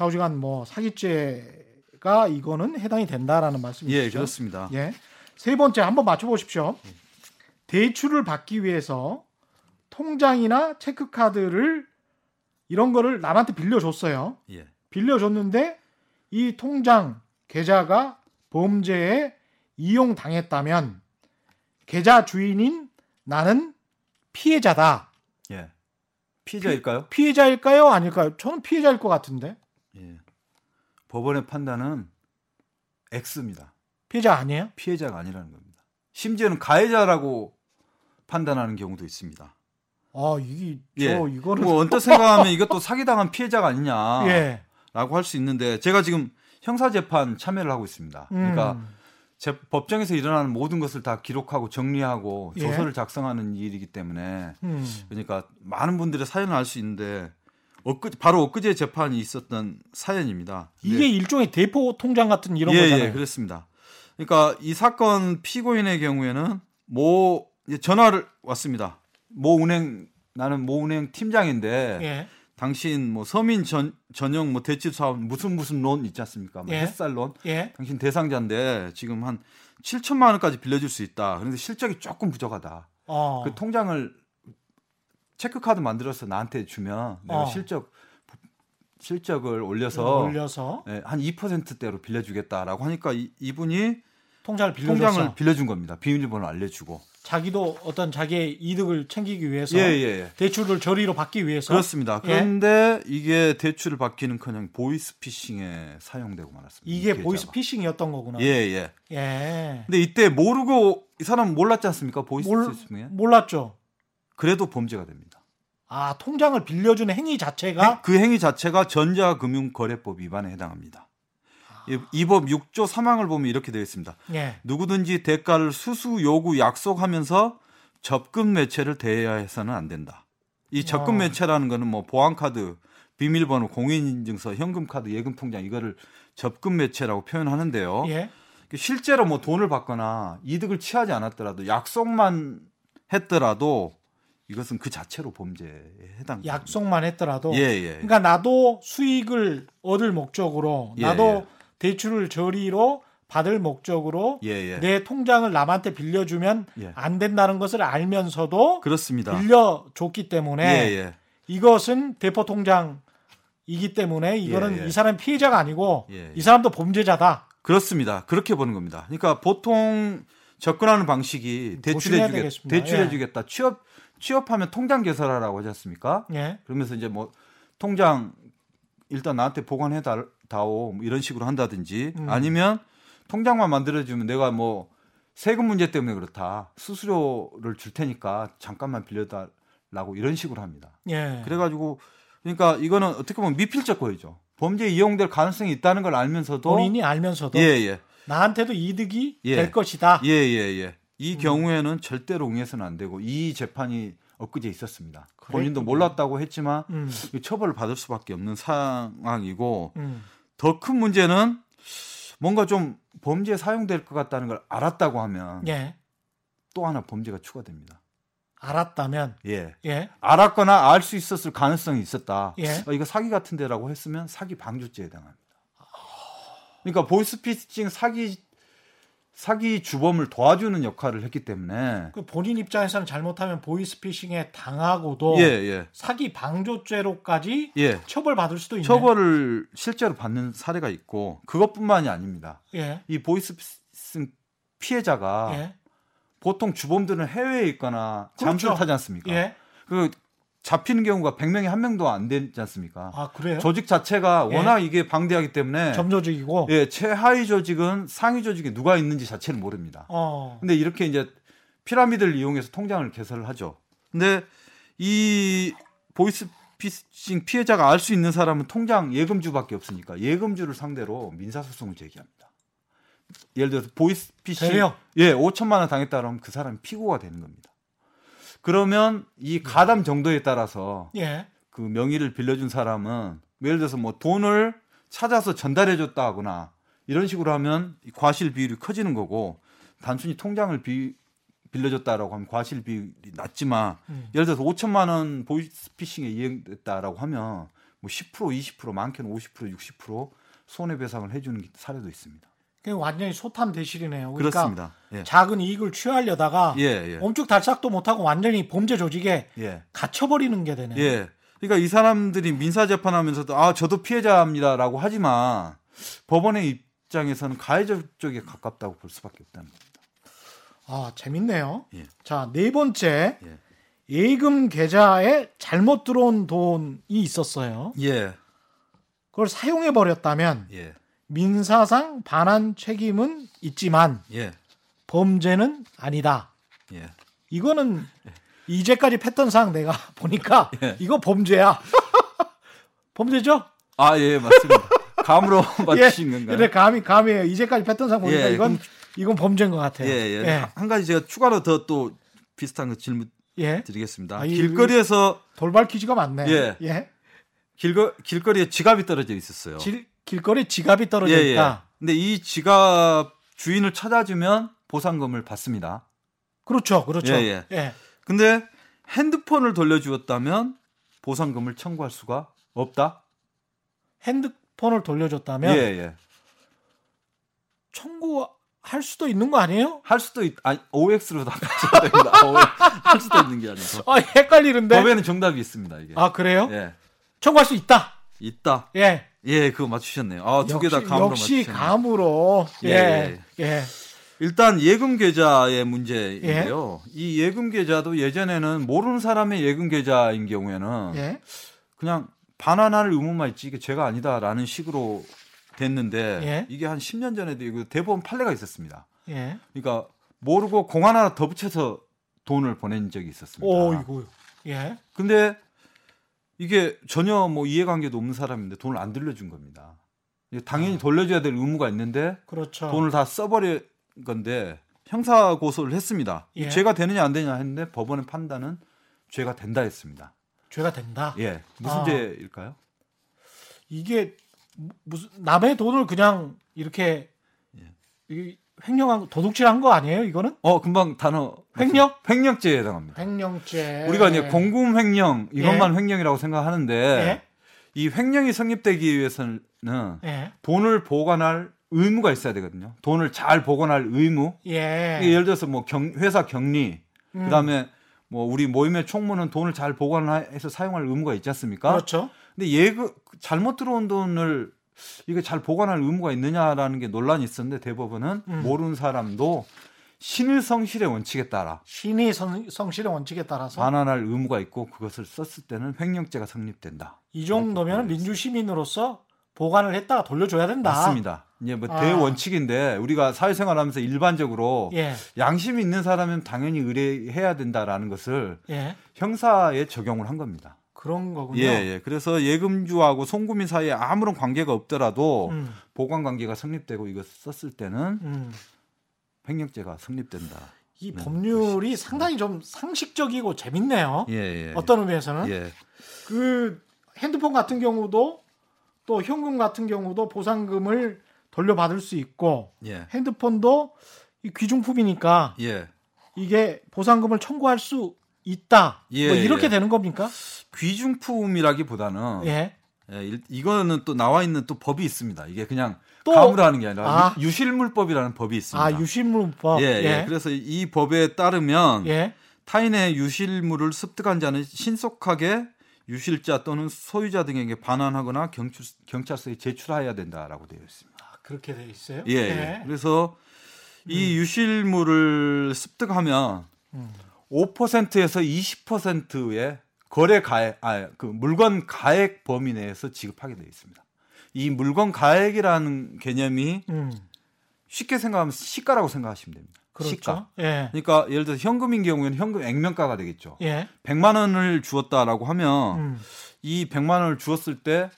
예, 좌우지간 뭐 사기죄가 이거는 해당이 된다라는 말씀이시죠? 예, 그렇습니다. 예. 세 번째 한번 맞춰 보십시오. 대출을 받기 위해서 통장이나 체크카드를 이런 거를 남한테 빌려줬어요. 예, 빌려줬는데 이 통장 계좌가 범죄에 이용당했다면 계좌 주인인 나는 피해자다. 예. 피해자일까요? 피 해자일까요? 아닐까요? 저는 피해자일 것 같은데. 예. 법원의 판단은 X입니다. 피해자 아니에요? 피해자가 아니라는 겁니다. 심지어는 가해자라고 판단하는 경우도 있습니다. 아, 이게 저 예. 이거는 뭐 언뜻 *laughs* 생각하면 이것도 사기당한 피해자가 아니냐라고 예. 할수 있는데 제가 지금 형사 재판 참여를 하고 있습니다. 그러니까 음. 제 법정에서 일어나는 모든 것을 다 기록하고 정리하고 예. 조서를 작성하는 일이기 때문에 음. 그러니까 많은 분들의 사연을 알 수 있는데 엊그, 바로 엊그제 재판이 있었던 사연입니다. 이게 일종의 대포 통장 같은 이런 예, 거잖아요. 예, 그렇습니다. 그러니까 이 사건 피고인의 경우에는 모 전화를 왔습니다. 모 은행 나는 모 은행 팀장인데 예. 당신 뭐 서민 전, 전용 뭐 대출 사업 무슨 무슨 론 있지 않습니까? 뭐 예. 햇살 론. 예. 당신 대상자인데 지금 한 7천만 원까지 빌려줄 수 있다. 그런데 실적이 조금 부족하다. 어. 그 통장을 체크카드 만들어서 나한테 주면 내가 어. 실적 실적을 올려서 올려서 예, 한 2%대로 빌려주겠다라고 하니까 이, 이분이 통장을 빌려줬어. 통장을 빌려준 겁니다. 비밀번호 알려주고. 자기도 어떤 자기의 이득을 챙기기 위해서 예, 예, 예. 대출을 저리로 받기 위해서 그렇습니다. 예. 그런데 이게 대출을 받기는커녕 보이스피싱에 사용되고 말았습니다. 이 이게 계좌가. 보이스피싱이었던 거구나. 예, 예. 예. 근데 이때 모르고 이 사람 몰랐지 않습니까? 몰, 보이스피싱에. 몰랐죠. 그래도 범죄가 됩니다. 아 통장을 빌려주는 행위 자체가 그 행위 자체가 전자금융거래법 위반에 해당합니다. 이- 이법 6조 3항을 보면 이렇게 되어 있습니다. 예. 누구든지 대가를 수수 요구 약속하면서 접근 매체를 대여해서는 안 된다. 이 접근 어. 매체라는 거는 뭐 보안카드, 비밀번호, 공인인증서, 현금카드, 예금통장 이거를 접근 매체라고 표현하는데요. 예. 실제로 뭐 돈을 받거나 이득을 취하지 않았더라도 약속만 했더라도 이것은 그 자체로 범죄에 해당됩니다. 약속만 했더라도 예, 예. 그러니까 나도 수익을 얻을 목적으로 예, 나도 예. 대출을 저리로 받을 목적으로 예, 예. 내 통장을 남한테 빌려주면 예. 안 된다는 것을 알면서도 그렇습니다. 빌려줬기 때문에 예, 예. 이것은 대포 통장이기 때문에 이거는. 이 사람 피해자가 아니고. 이 사람도 범죄자다. 그렇습니다. 그렇게 보는 겁니다. 그러니까 보통 접근하는 방식이 대출해주겠다. 대출해주겠다. 취업 취업하면 통장 개설하라고 하지 않습니까? 예. 그러면서 이제 뭐 통장 일단 나한테 보관해 달- 다오 뭐 이런 식으로 한다든지 음. 아니면 통장만 만들어주면 내가 뭐 세금 문제 때문에 그렇다 수수료를 줄 테니까 잠깐만 빌려달라고 이런 식으로 합니다. 예. 그래가지고 그러니까 이거는 어떻게 보면 미필적 거이죠. 범죄에 이용될 가능성이 있다는 걸 알면서도 본인이 알면서도 예, 예. 나한테도 이득이 예. 될 것이다. 예, 예, 예. 이 음. 경우에는 절대로 응해서는 안 되고 이 재판이 엊그제 있었습니다. 본인도 그랬군요. 몰랐다고 했지만 음. 이 처벌을 받을 수밖에 없는 상황이고 음. 더큰 문제는 뭔가 좀 범죄에 사용될 것 같다는 걸 알았다고 하면 예. 또 하나 범죄가 추가됩니다. 알았다면 예. 예. 알았거나 알 수 있었을 가능성이 있었다. 예. 어, 이거 사기 같은데라고 했으면 사기 방조죄에 해당합니다. 그러니까 보이스피싱 사기 사기 주범을 도와주는 역할을 했기 때문에 그 본인 입장에서는 잘못하면 보이스피싱에 당하고도 예, 예. 사기 방조죄로까지 예. 처벌받을 수도 있네. 처벌을 실제로 받는 사례가 있고 그것뿐만이 아닙니다. 예. 이 보이스피싱 피해자가 예. 보통 주범들은 해외에 있거나 잠수를 그렇죠. 타지 않습니까? 예. 그 잡히는 경우가 100명에 한 명도 안 되지 않습니까? 아 그래요? 조직 자체가 예. 워낙 이게 방대하기 때문에 점조직이고. 예, 최하위 조직은 상위 조직에 누가 있는지 자체를 모릅니다. 어. 근데 이렇게 이제 피라미드를 이용해서 통장을 개설을 하죠. 근데 이 보이스 피싱 피해자가 알 수 있는 사람은 통장 예금주밖에 없으니까 예금주를 상대로 민사 소송을 제기합니다. 예를 들어서 보이스 피싱 대려. 예, 5천만 원 당했다 그러면 그 사람이 피고가 되는 겁니다. 그러면 이 가담 정도에 따라서 예. 그 명의를 빌려준 사람은 예를 들어서 뭐 돈을 찾아서 전달해 줬다 하거나 이런 식으로 하면 이 과실 비율이 커지는 거고 단순히 통장을 비, 빌려줬다라고 하면 과실 비율이 낮지만 음. 예를 들어서 5천만 원 보이스피싱에 이행됐다라고 하면 뭐 10% 20% 많게는 50% 60% 손해배상을 해주는 사례도 있습니다. 그 완전히 소탐 대실이네요. 그러니까 그렇습니다. 예. 작은 이익을 취하려다가 예, 예. 엄죽 달싹도 못하고 완전히 범죄 조직에 예. 갇혀버리는 게 되네. 예. 그러니까 이 사람들이 민사 재판하면서도 아 저도 피해자입니다라고 하지만 법원의 입장에서는 가해자 쪽에 가깝다고 볼 수밖에 없다는 겁니다. 아 재밌네요. 예. 자네 번째 예. 예금 계좌에 잘못 들어온 돈이 있었어요. 예, 그걸 사용해 버렸다면 예, 민사상 반환 책임은 있지만 예, 범죄는 아니다. 예. 이거는 이제까지 패턴상 내가 *laughs* 보니까 예. 이거 범죄야. *laughs* 범죄죠? 아, 예, 맞습니다. 감으로 *laughs* 맞추신 건가요? 근데 감이 감이에요. 이제까지 패턴상 보니까 예, 이건 그럼- 이건 범죄인 것 같아요. 예, 예. 예. 한 가지 제가 추가로 더 또 비슷한 거 질문 예. 드리겠습니다. 아, 이- 길거리에서 돌발 퀴즈가 많네. 예. 예. 길거, 길거리에 지갑이 떨어져 있었어요. 질- 길거리 지갑이 떨어져 예, 예. 있다. 근데 이 지갑 주인을 찾아주면 보상금을 받습니다. 그렇죠. 그렇죠. 예, 예. 근데 핸드폰을 돌려주었다면 보상금을 청구할 수가 없다? 핸드폰을 돌려줬다면 예, 예. 청구할 수도 있는 거 아니에요? 할 수도 있, 아니, OX로 다 가셔야 됩니다. OX. 할 수도 있는 게 아니고. 아, 헷갈리는데. 법에는 정답이 있습니다, 이게. 아, 그래요? 예. 청구할 수 있다. 있다. 예. 예, 그거 맞추셨네요. 아, 두 개 다 감으로 역시 맞추셨네요. 감으로. 예. 예, 예. 일단 예금 계좌의 문제인데요. 이 예금 계좌도 예전에는 모르는 사람의 예금 계좌인 경우에는 예. 그냥 반환할 의무만 있지 이게 죄가 아니다라는 식으로 됐는데 예. 이게 한 10년 전에도 이거 대법원 판례가 있었습니다. 예. 그러니까 모르고 공 하나 더 붙여서 돈을 보낸 적이 있었습니다. 오, 이거. 예. 근데 이게 전혀 뭐 이해관계도 없는 사람인데 돈을 안 돌려준 겁니다. 당연히 돌려줘야 될 의무가 있는데 그렇죠. 돈을 다 써버린 건데 형사 고소를 했습니다. 예. 죄가 되느냐 안 되느냐 했는데 법원의 판단은 죄가 된다 했습니다. 죄가 된다. 예, 무슨 아. 죄일까요? 이게 무- 무슨 남의 돈을 그냥 이렇게 예. 이 횡령한 거, 도둑질한 거 아니에요? 이거는 어, 금방 단어 횡령? 횡령죄에 해당합니다. 횡령죄. 우리가 이제 공금 횡령 이것만 횡령이라고 생각하는데 예. 이 횡령이 성립되기 위해서는 예. 돈을 보관할 의무가 있어야 되거든요. 돈을 잘 보관할 의무. 예. 예를 들어서 뭐 경- 회사 격리, 음. 그다음에 뭐 우리 모임의 총무는 돈을 잘 보관해서 사용할 의무가 있지 않습니까? 그렇죠. 근데 예금 잘못 들어온 돈을 이게 잘 보관할 의무가 있느냐라는 게 논란이 있었는데 대법원은 음. 모르는 사람도 신의 성실의 원칙에 따라 신의 성, 성실의 원칙에 따라서 반환할 의무가 있고 그것을 썼을 때는 횡령죄가 성립된다. 이 정도면 민주 시민으로서 보관을 했다가 돌려줘야 된다. 맞습니다. 이제 뭐 아. 대원칙인데 우리가 사회생활하면서 일반적으로 예. 양심이 있는 사람은 당연히 의뢰해야 된다라는 것을 예. 형사에 적용을 한 겁니다. 그런 거군요. 예, 예. 그래서 예금주하고 송금인 사이에 아무런 관계가 없더라도 음. 보관 관계가 성립되고 이거 썼을 때는 음. 횡령죄가 성립된다. 이 네, 법률이 상당히 좀 상식적이고 재밌네요. 예, 예. 어떤 의미에서는 예. 그 핸드폰 같은 경우도 또 현금 같은 경우도 보상금을 돌려받을 수 있고 예. 핸드폰도 이 귀중품이니까 예. 이게 보상금을 청구할 수 있다. 예, 뭐 이렇게 예. 되는 겁니까? 귀중품이라기보다는 예. 예, 일- 이거는 또 나와 있는 또 법이 있습니다. 이게 그냥 또- 감으로 하는 게 아니라 아. 유- 유실물법이라는 법이 있습니다. 아 유실물법. 예, 예. 그래서 이 법에 따르면 예. 타인의 유실물을 습득한 자는 신속하게 유실자 또는 소유자 등에게 반환하거나 경찰, 경찰서에 제출해야 된다라고 되어 있습니다. 아, 그렇게 돼 있어요. 예, 예. 그래서 이 유실물을 습득하면 음. 5%에서 20%의 거래 가액, 아, 그 물건 가액 범위 내에서 지급하게 되어 있습니다. 이 물건 가액이라는 개념이 음. 쉽게 생각하면 시가라고 생각하시면 됩니다. 그렇죠. 시가. 예. 그러니까 예를 들어서 현금인 경우에는 현금 액면가가 되겠죠. 예. 100만 원을 주었다라고 하면 음. 이 100만 원을 주었을 때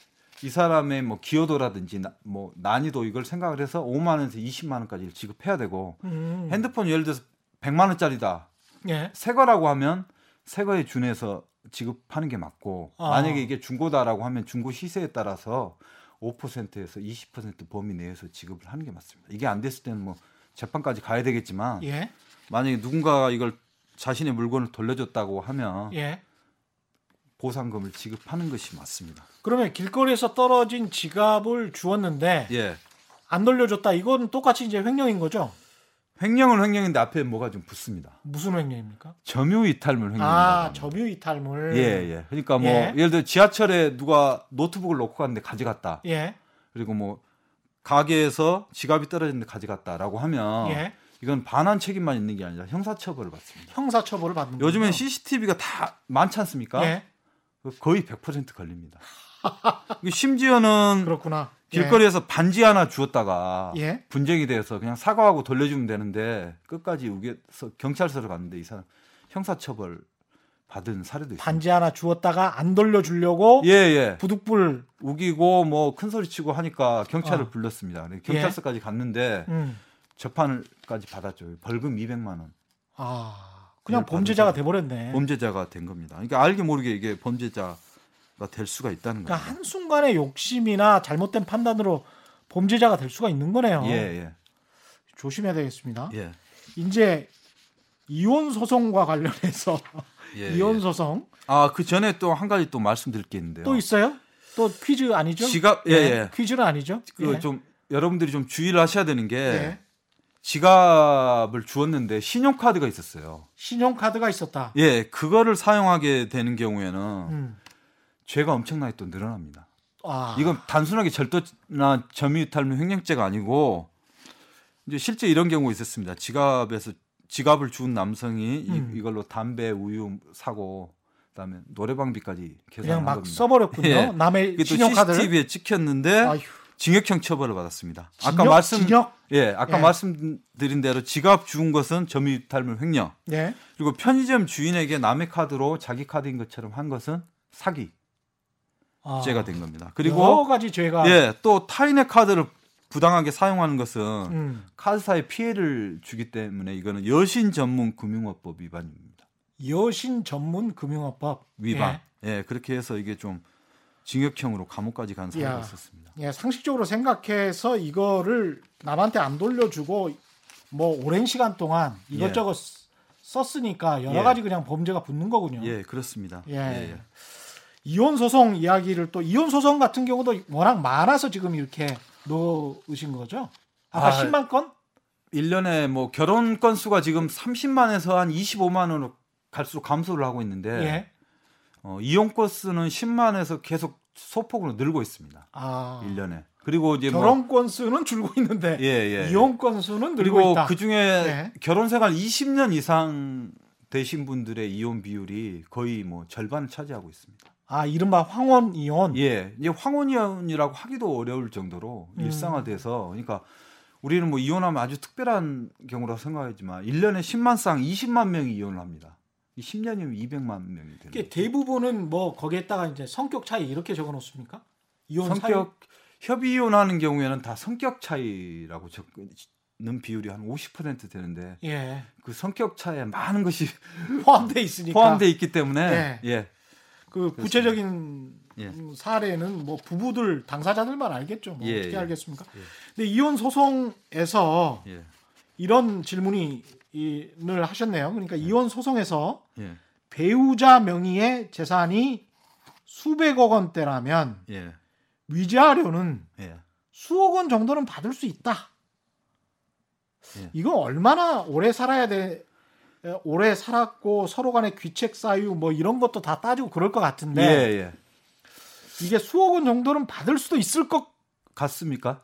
이 사람의 뭐 기여도라든지 나- 뭐 난이도 이걸 생각을 해서 5만 원에서 20만 원까지 지급해야 되고 음. 핸드폰 예를 들어서 100만 원짜리다. 예. 새 거라고 하면 새 거에 준해서 지급하는 게 맞고 아. 만약에 이게 중고다라고 하면 중고 시세에 따라서 5%에서 20% 범위 내에서 지급을 하는 게 맞습니다. 이게 안 됐을 때는 뭐 재판까지 가야 되겠지만 예. 만약에 누군가가 이걸 자신의 물건을 돌려줬다고 하면 예. 보상금을 지급하는 것이 맞습니다. 그러면 길거리에서 떨어진 지갑을 주었는데 예. 안 돌려줬다. 이건 똑같이 이제 횡령인 거죠? 횡령은 횡령인데 앞에 뭐가 좀 붙습니다. 무슨 횡령입니까? 점유 이탈물 횡령이라고 아. 점유 이탈물. 예, 예. 그러니까 뭐 예. 예. 를 들어 지하철에 누가 노트북을 놓고 갔는데 가져갔다. 예. 그리고 뭐 가게에서 지갑이 떨어졌는데 가져갔다라고 하면 예. 이건 반환 책임만 있는 게 아니라 형사처벌을 받습니다. 형사 처벌을 받는 거죠. 요즘엔 CCTV가 다 많지 않습니까? 예. 거의 100% 걸립니다. *laughs* 심지어는 그렇구나. 길거리에서 반지 하나 주었다가 예. 분쟁이 되어서 그냥 사과하고 돌려주면 되는데 끝까지 우겨서 경찰서로 갔는데 이 사람 형사처벌 받은 사례도 있어요. 반지 하나 주었다가 안 돌려주려고 예, 예. 부득불 우기고 뭐 큰 소리 치고 하니까 경찰을 어. 불렀습니다. 그래서 경찰서까지 갔는데 음. 재판을까지 받았죠. 벌금 200만 원. 아 그냥 범죄자가 돼버렸네. 범죄자가 된 겁니다. 그러니까 알게 모르게 이게 범죄자가 될 수가 있다는 그러니까 거예요. 한 순간의 욕심이나 잘못된 판단으로 범죄자가 될 수가 있는 거네요. 예, 예. 조심해야 되겠습니다. 예. 이제 이혼 소송과 관련해서 *laughs* 예, 이혼 예. 소송 아, 그 전에 또 한 가지 또 말씀드릴 게 있는데요. 또 있어요? 또 퀴즈 아니죠? 지갑 예, 네, 예. 퀴즈는 아니죠? 그 예. 좀 여러분들이 좀 주의를 하셔야 되는 게 예. 지갑을 주었는데 신용카드가 있었어요. 신용카드가 있었다. 예, 그거를 사용하게 되는 경우에는 음. 죄가 엄청나게 또 늘어납니다. 아, 이건 단순하게 절도나 점유유탈물 횡령죄가 아니고 이제 실제 이런 경우가 있었습니다. 지갑에서 지갑을 준 남성이 음. 이, 이걸로 담배, 우유 사고 그다음에 노래방비까지 그냥 계산한 막 겁니다. 써버렸군요. 예. 남의 신용카드를. CCTV에 찍혔는데 아휴, 징역형 처벌을 받았습니다. 아까 징역? 말씀 징역? 예, 아까 예. 말씀드린 대로 지갑 주운 것은 점유유탈물 횡령 예. 그리고 편의점 주인에게 남의 카드로 자기 카드인 것처럼 한 것은 사기 아, 죄가 된 겁니다. 여러 그리고 가지 죄가 예, 또 타인의 카드를 부당하게 사용하는 것은 음, 카드사에 피해를 주기 때문에 이거는 여신 전문 금융업법 위반입니다. 여신 전문 금융업법 위반. 예, 그렇게 해서 이게 좀 징역형으로 감옥까지 간 사례가 야. 있었습니다. 예, 상식적으로 생각해서 이거를 남한테 안 돌려주고 뭐 오랜 시간 동안 이것저것 썼으니까 여러 예. 가지 그냥 범죄가 붙는 거군요. 예, 그렇습니다. 예. 이혼 소송 이야기를 또 이혼 소송 같은 경우도 워낙 많아서 지금 이렇게 넣으신 거죠? 아까 아, 10만 건? 1년에 뭐 결혼 건수가 지금 30만에서 한 25만 원으로 갈수록 감소를 하고 있는데 예. 어, 이용 건수는 10만에서 계속 소폭으로 늘고 있습니다. 아. 1년에. 그리고 이제 뭐 결혼 건수는 줄고 있는데 예, 예. 이혼 건수는 늘고 그리고 있다. 그 중에 예. 결혼 생활 20년 이상 되신 분들의 이혼 비율이 거의 뭐 절반을 차지하고 있습니다. 아, 이른바 황혼 이혼. 예, 이제 황혼이혼이라고 하기도 어려울 정도로 음. 일상화돼서 그러니까 우리는 뭐 이혼하면 아주 특별한 경우라고 생각하지만 1년에 10만 쌍 20만 명이 이혼을 합니다. 이 10년이면 200만 명이 되는 거죠. 대부분은 뭐 거기에다가 이제 성격 차이 이렇게 적어 놓습니까? 이혼 성격 협의 이혼하는 경우에는 다 성격 차이라고 적는 비율이 한 50% 되는데 사유? 예. 그 성격 차이에 많은 것이 포함돼 있으니까 *laughs* 포함돼 있기 때문에 예. 예. 그 구체적인 예. 음, 사례는 뭐 부부들 당사자들만 알겠죠. 뭐 예, 어떻게 예. 알겠습니까? 예. 근데 이혼 소송에서 예. 이런 질문이 을 하셨네요. 그러니까 이혼 소송에서 예. 배우자 명의의 재산이 수백억 원대라면 예. 위자료는 예. 수억 원 정도는 받을 수 있다. 예. 이건 얼마나 오래 살아야 돼? 에, 오래 살았고 서로 간의 귀책 사유 뭐 이런 것도 다 따지고 그럴 것 같은데 예, 예. 이게 수억 원 정도는 받을 수도 있을 것 같습니까?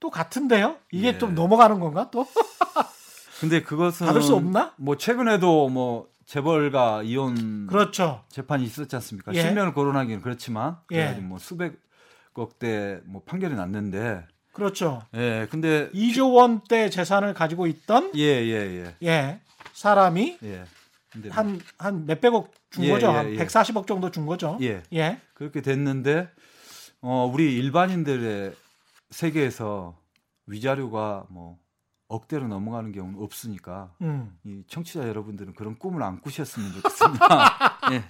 또 같은데요? 이게 예. 좀 넘어가는 건가 또? *laughs* 근데 그것은 받을 수 없나? 뭐 최근에도 뭐 재벌가 이혼 그렇죠. 재판이 있었지 않습니까? 예. 실명을 거론하기는 그렇지만 예. 뭐 수백억 대 뭐 판결이 났는데 그렇죠. 예 근데 2조 원대 재산을 가지고 있던 예 예 예 예, 예 사람이 예. 한 한 몇백억 준 예, 거죠. 예, 한 예. 140억 정도 준 거죠. 예 예. 그렇게 됐는데 어 우리 일반인들의 세계에서 위자료가 뭐 억대로 넘어가는 경우는 없으니까 음. 이 청취자 여러분들은 그런 꿈을 안 꾸셨으면 좋겠습니다. *laughs* 예.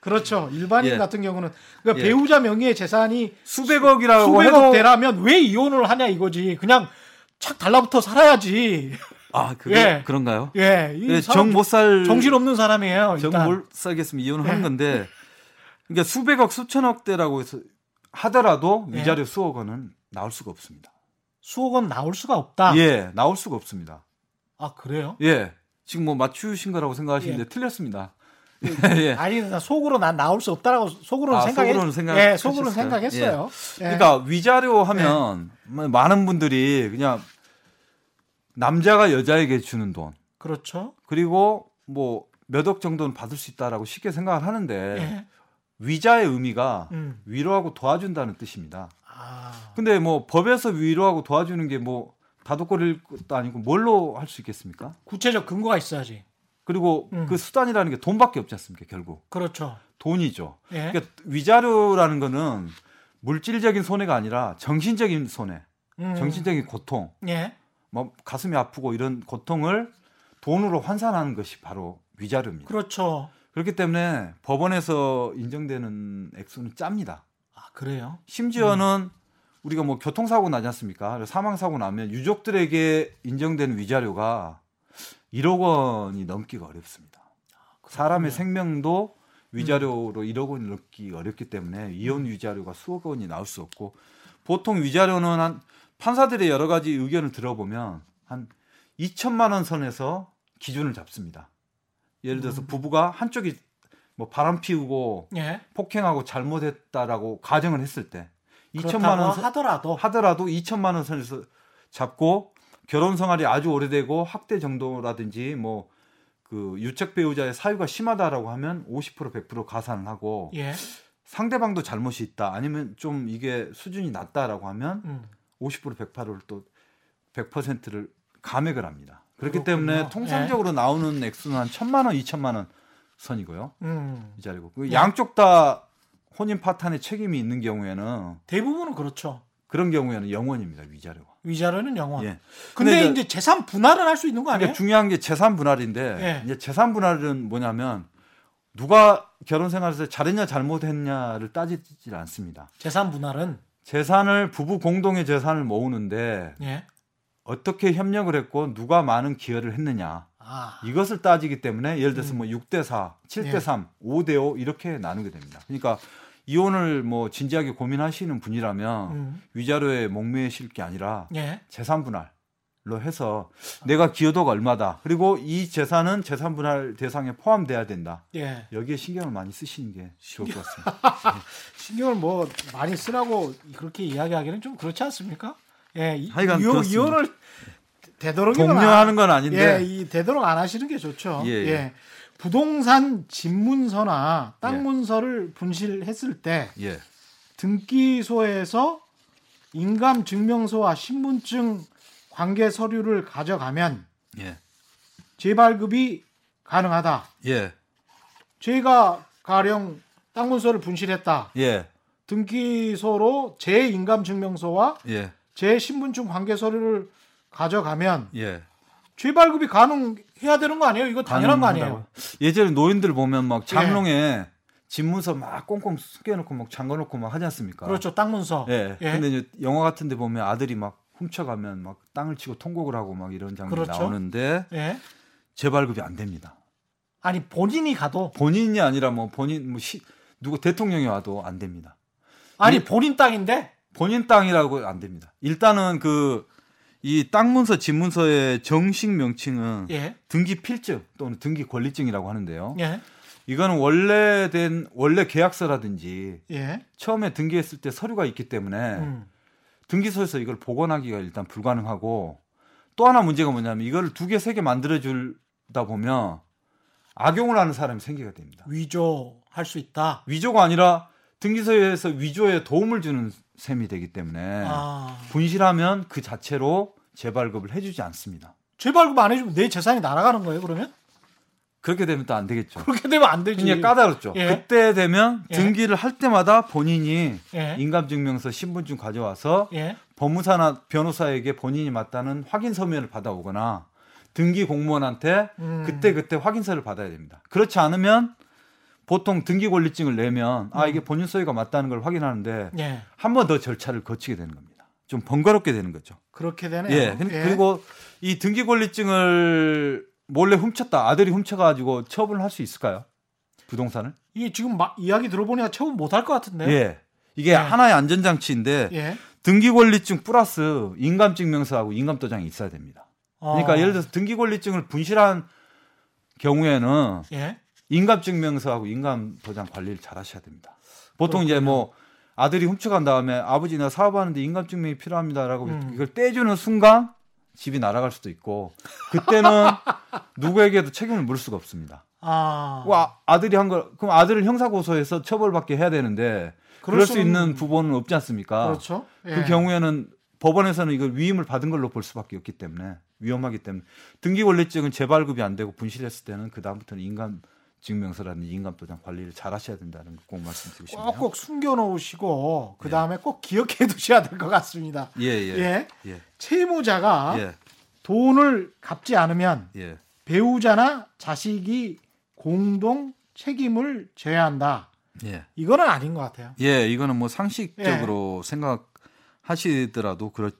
그렇죠. 일반인 예. 같은 경우는 그러니까 예. 배우자 명의의 재산이 수백억이라고 수백억 해도 대라면 왜 이혼을 하냐 이거지. 그냥 착 달라붙어 살아야지. 아 그게 예. 그런가요? 예. 이 예, 사람 정못 살 정신 없는 사람이에요. 일단. 정못 살겠으면 이혼을 예. 하는 건데 그러니까 수백억 수천억대라고 해서 하더라도 예. 위자료 수억 원은 나올 수가 없습니다. 수억 원 나올 수가 없다. 예, 나올 수가 없습니다. 아 그래요? 예, 지금 뭐 맞추신 거라고 생각하시는데 예. 틀렸습니다. 예. *laughs* 아니 나 속으로 난 나올 수 없다라고 속으로는 아, 생각했. 속으로는 생각- 예, 속으로는? 생각했어요. 예. 그러니까 위자료 하면 뭐 많은 분들이 그냥 남자가 여자에게 주는 돈 그렇죠. 그리고 뭐 몇 억 정도는 받을 수 있다라고 쉽게 생각을 하는데 예. 위자의 의미가 음. 위로하고 도와준다는 뜻입니다. 아, 근데 뭐 법에서 위로하고 도와주는 게 뭐 다독거릴 것도 아니고 뭘로 할 수 있겠습니까? 구체적 근거가 있어야지. 그리고 음. 그 수단이라는 게 돈밖에 없지 않습니까? 결국 그렇죠. 돈이죠. 예. 그러니까 위자료라는 거는 물질적인 손해가 아니라 정신적인 손해, 음. 정신적인 고통, 예. 뭐 가슴이 아프고 이런 고통을 돈으로 환산하는 것이 바로 위자료입니다. 그렇죠. 그렇기 때문에 법원에서 인정되는 액수는 짭니다. 아, 그래요? 심지어는 우리가 뭐 교통사고 나지 않습니까? 사망사고 나면 유족들에게 인정되는 위자료가 1억 원이 넘기가 어렵습니다. 사람의 생명도 위자료로 1억 원이 넘기 어렵기 때문에 이혼 위자료가 수억 원이 나올 수 없고 보통 위자료는 한 판사들의 여러 가지 의견을 들어보면 한 2천만 원 선에서 기준을 잡습니다. 예를 들어서 부부가 한쪽이 뭐 바람 피우고 예. 폭행하고 잘못했다라고 가정을 했을 때 2천만 그렇다고 원 선- 하더라도 하더라도 2천만 원 선에서 잡고 결혼 생활이 아주 오래되고 학대 정도라든지 뭐 그 유책 배우자의 사유가 심하다라고 하면 50% 100% 가산을 하고 예. 상대방도 잘못이 있다 아니면 좀 이게 수준이 낮다라고 하면 음. 50% 108을 또 100%를 감액을 합니다. 그렇기 그렇군요. 때문에 통상적으로 나오는 액수는 한 천만 원, 이천만 원 선이고요. 음. 이 자리고 그 네. 양쪽 다 혼인 파탄에 책임이 있는 경우에는 대부분은 그렇죠. 그런 경우에는 영원입니다 위자료가. 위자료는 영원. 예. 근데, 근데 이제 재산 분할은 할 수 있는 거 아니에요? 그러니까 중요한 게 재산 분할인데 예. 이제 재산 분할은 뭐냐면 누가 결혼 생활에서 잘했냐 잘못했냐를 따지질 않습니다. 재산 분할은 재산을 부부 공동의 재산을 모으는데 예. 어떻게 협력을 했고 누가 많은 기여를 했느냐 아. 이것을 따지기 때문에 예를 들어서 음. 뭐 6대 4, 7대 예. 3, 5대 5 이렇게 나누게 됩니다. 그러니까 이혼을 뭐 진지하게 고민하시는 분이라면 음. 위자료에 목매실 게 아니라 예. 재산 분할 로 해서 내가 기여도가 얼마다. 그리고 이 재산은 재산 분할 대상에 포함돼야 된다. 예. 여기에 신경을 많이 쓰시는 게 좋을 것 같습니다. *laughs* 신경을 뭐 많이 쓰라고 그렇게 이야기하기는 좀 그렇지 않습니까? 예. 이, 하여간 이혼. 이혼을 되도록이면 독려하는 건 예, 아닌데 이 되도록 안 하시는 게 좋죠. 예, 예. 부동산 집 문서나 땅 예. 문서를 분실했을 때 예. 등기소에서 인감 증명서와 신분증 관계 서류를 가져가면 예. 재발급이 가능하다. 예. 제가 가령 땅 문서를 분실했다. 예. 등기소로 제 인감 증명서와 예. 제 신분증 관계 서류를 가져가면 예. 재발급이 가능해야 되는 거 아니에요? 이거 당연한 거 아니에요? 예전에 노인들 보면 막 장롱에 집문서 막 꽁꽁 숨겨놓고 막 잠궈놓고 막 하지 않습니까? 그렇죠. 땅 문서. 예. 예. 근데 이제 영화 같은데 보면 아들이 막 훔쳐가면 막 땅을 치고 통곡을 하고 막 이런 장면이 그렇죠. 나오는데 예. 재발급이 안 됩니다. 아니 본인이 가도 본인이 아니라 뭐 본인 뭐 시, 누구 대통령이 와도 안 됩니다. 아니 이- 본인 땅인데 본인 땅이라고 안 됩니다. 일단은 그 이 땅문서 집문서의 정식 명칭은 예. 등기 필증 또는 등기 권리증이라고 하는데요. 예. 이거는 원래 된 원래 계약서라든지 예. 처음에 등기했을 때 서류가 있기 때문에 음. 등기소에서 이걸 복원하기가 일단 불가능하고 또 하나 문제가 뭐냐면 이걸 두 개, 세 개 만들어 주다 보면 악용을 하는 사람이 생기게 됩니다. 위조할 수 있다. 위조가 아니라 등기소에서 위조에 도움을 주는 셈이 되기 때문에 아. 분실하면 그 자체로 재발급을 해주지 않습니다. 재발급 안 해주면 내 재산이 날아가는 거예요. 그러면 그렇게 되면 또 안 되겠죠. 그렇게 되면 안 되지. 굉장히 까다롭죠. 예. 그때 되면 예. 등기를 할 때마다 본인이 예. 인감증명서, 신분증 가져와서 예. 법무사나 변호사에게 본인이 맞다는 확인 서면을 받아오거나 등기 공무원한테 음. 그때 그때 확인서를 받아야 됩니다. 그렇지 않으면 보통 등기 권리증을 내면 아 음. 이게 본인 소유가 맞다는 걸 확인하는데 예. 한번 더 절차를 거치게 되는 겁니다. 좀 번거롭게 되는 거죠. 그렇게 되네요. 예. 그리고 이 등기 권리증을 몰래 훔쳤다. 아들이 훔쳐가지고 처분을 할 수 있을까요? 부동산을? 이게 지금 막 이야기 들어보니까 처음 못할 것 같은데. 예. 이게 네. 하나의 안전장치인데 예. 등기 권리증 플러스 인감증명서하고 인감도장이 있어야 됩니다. 그러니까 어. 예를 들어서 등기 권리증을 분실한 경우에는 예. 인감증명서하고 인감도장 관리를 잘 하셔야 됩니다. 보통 이제 그렇군요. 뭐 아들이 훔쳐간 다음에 아버지 나 사업하는데 인감증명이 필요합니다라고 음. 이걸 떼주는 순간 집이 날아갈 수도 있고 그때는 *laughs* 누구에게도 책임을 물을 수가 없습니다. 아. 그 아, 아들이 한 걸 그럼 아들을 형사 고소해서 처벌받게 해야 되는데 그럴 수 수는- 있는 부분은 없지 않습니까? 그렇죠. 그 예. 경우에는 법원에서는 이걸 위임을 받은 걸로 볼 수밖에 없기 때문에 위험하기 때문에 등기 권리증은 재발급이 안 되고 분실했을 때는 그 다음부터는 인감 증명서라든지 인감도장 관리를 잘 하셔야 된다는 걸꼭 말씀드리고 싶네요. 꼭 꼭 숨겨 놓으시고 그 다음에 꼭 기억해 두셔야 될 것 같습니다. 예, 예. 예. 예. 채무자가 예. 돈을 갚지 않으면 예. 배우자나 자식이 공동 책임을 져야 한다. 예. 이거는 아닌 것 같아요. 예, 이거는 뭐 상식적으로 생각하시더라도 그렇겠죠.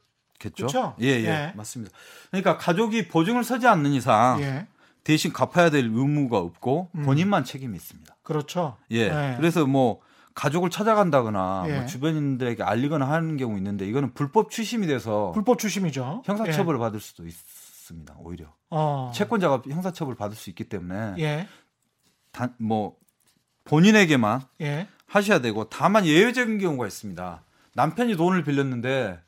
그렇죠? 예, 예, 예. 맞습니다. 그러니까 가족이 보증을 서지 않는 이상 예. 대신 갚아야 될 의무가 없고 음. 본인만 책임이 있습니다. 그렇죠. 예. 예. 그래서 뭐 가족을 찾아간다거나 예. 뭐 주변인들에게 알리거나 하는 경우 있는데 이거는 불법 추심이 돼서 불법 추심이죠. 형사처벌을 받을 수도 있습니다. 오히려 예. 어. 채권자가 형사처벌을 받을 수 있기 때문에 예. 단, 뭐 본인에게만 예. 하셔야 되고 다만 예외적인 경우가 있습니다. 남편이 돈을 빌렸는데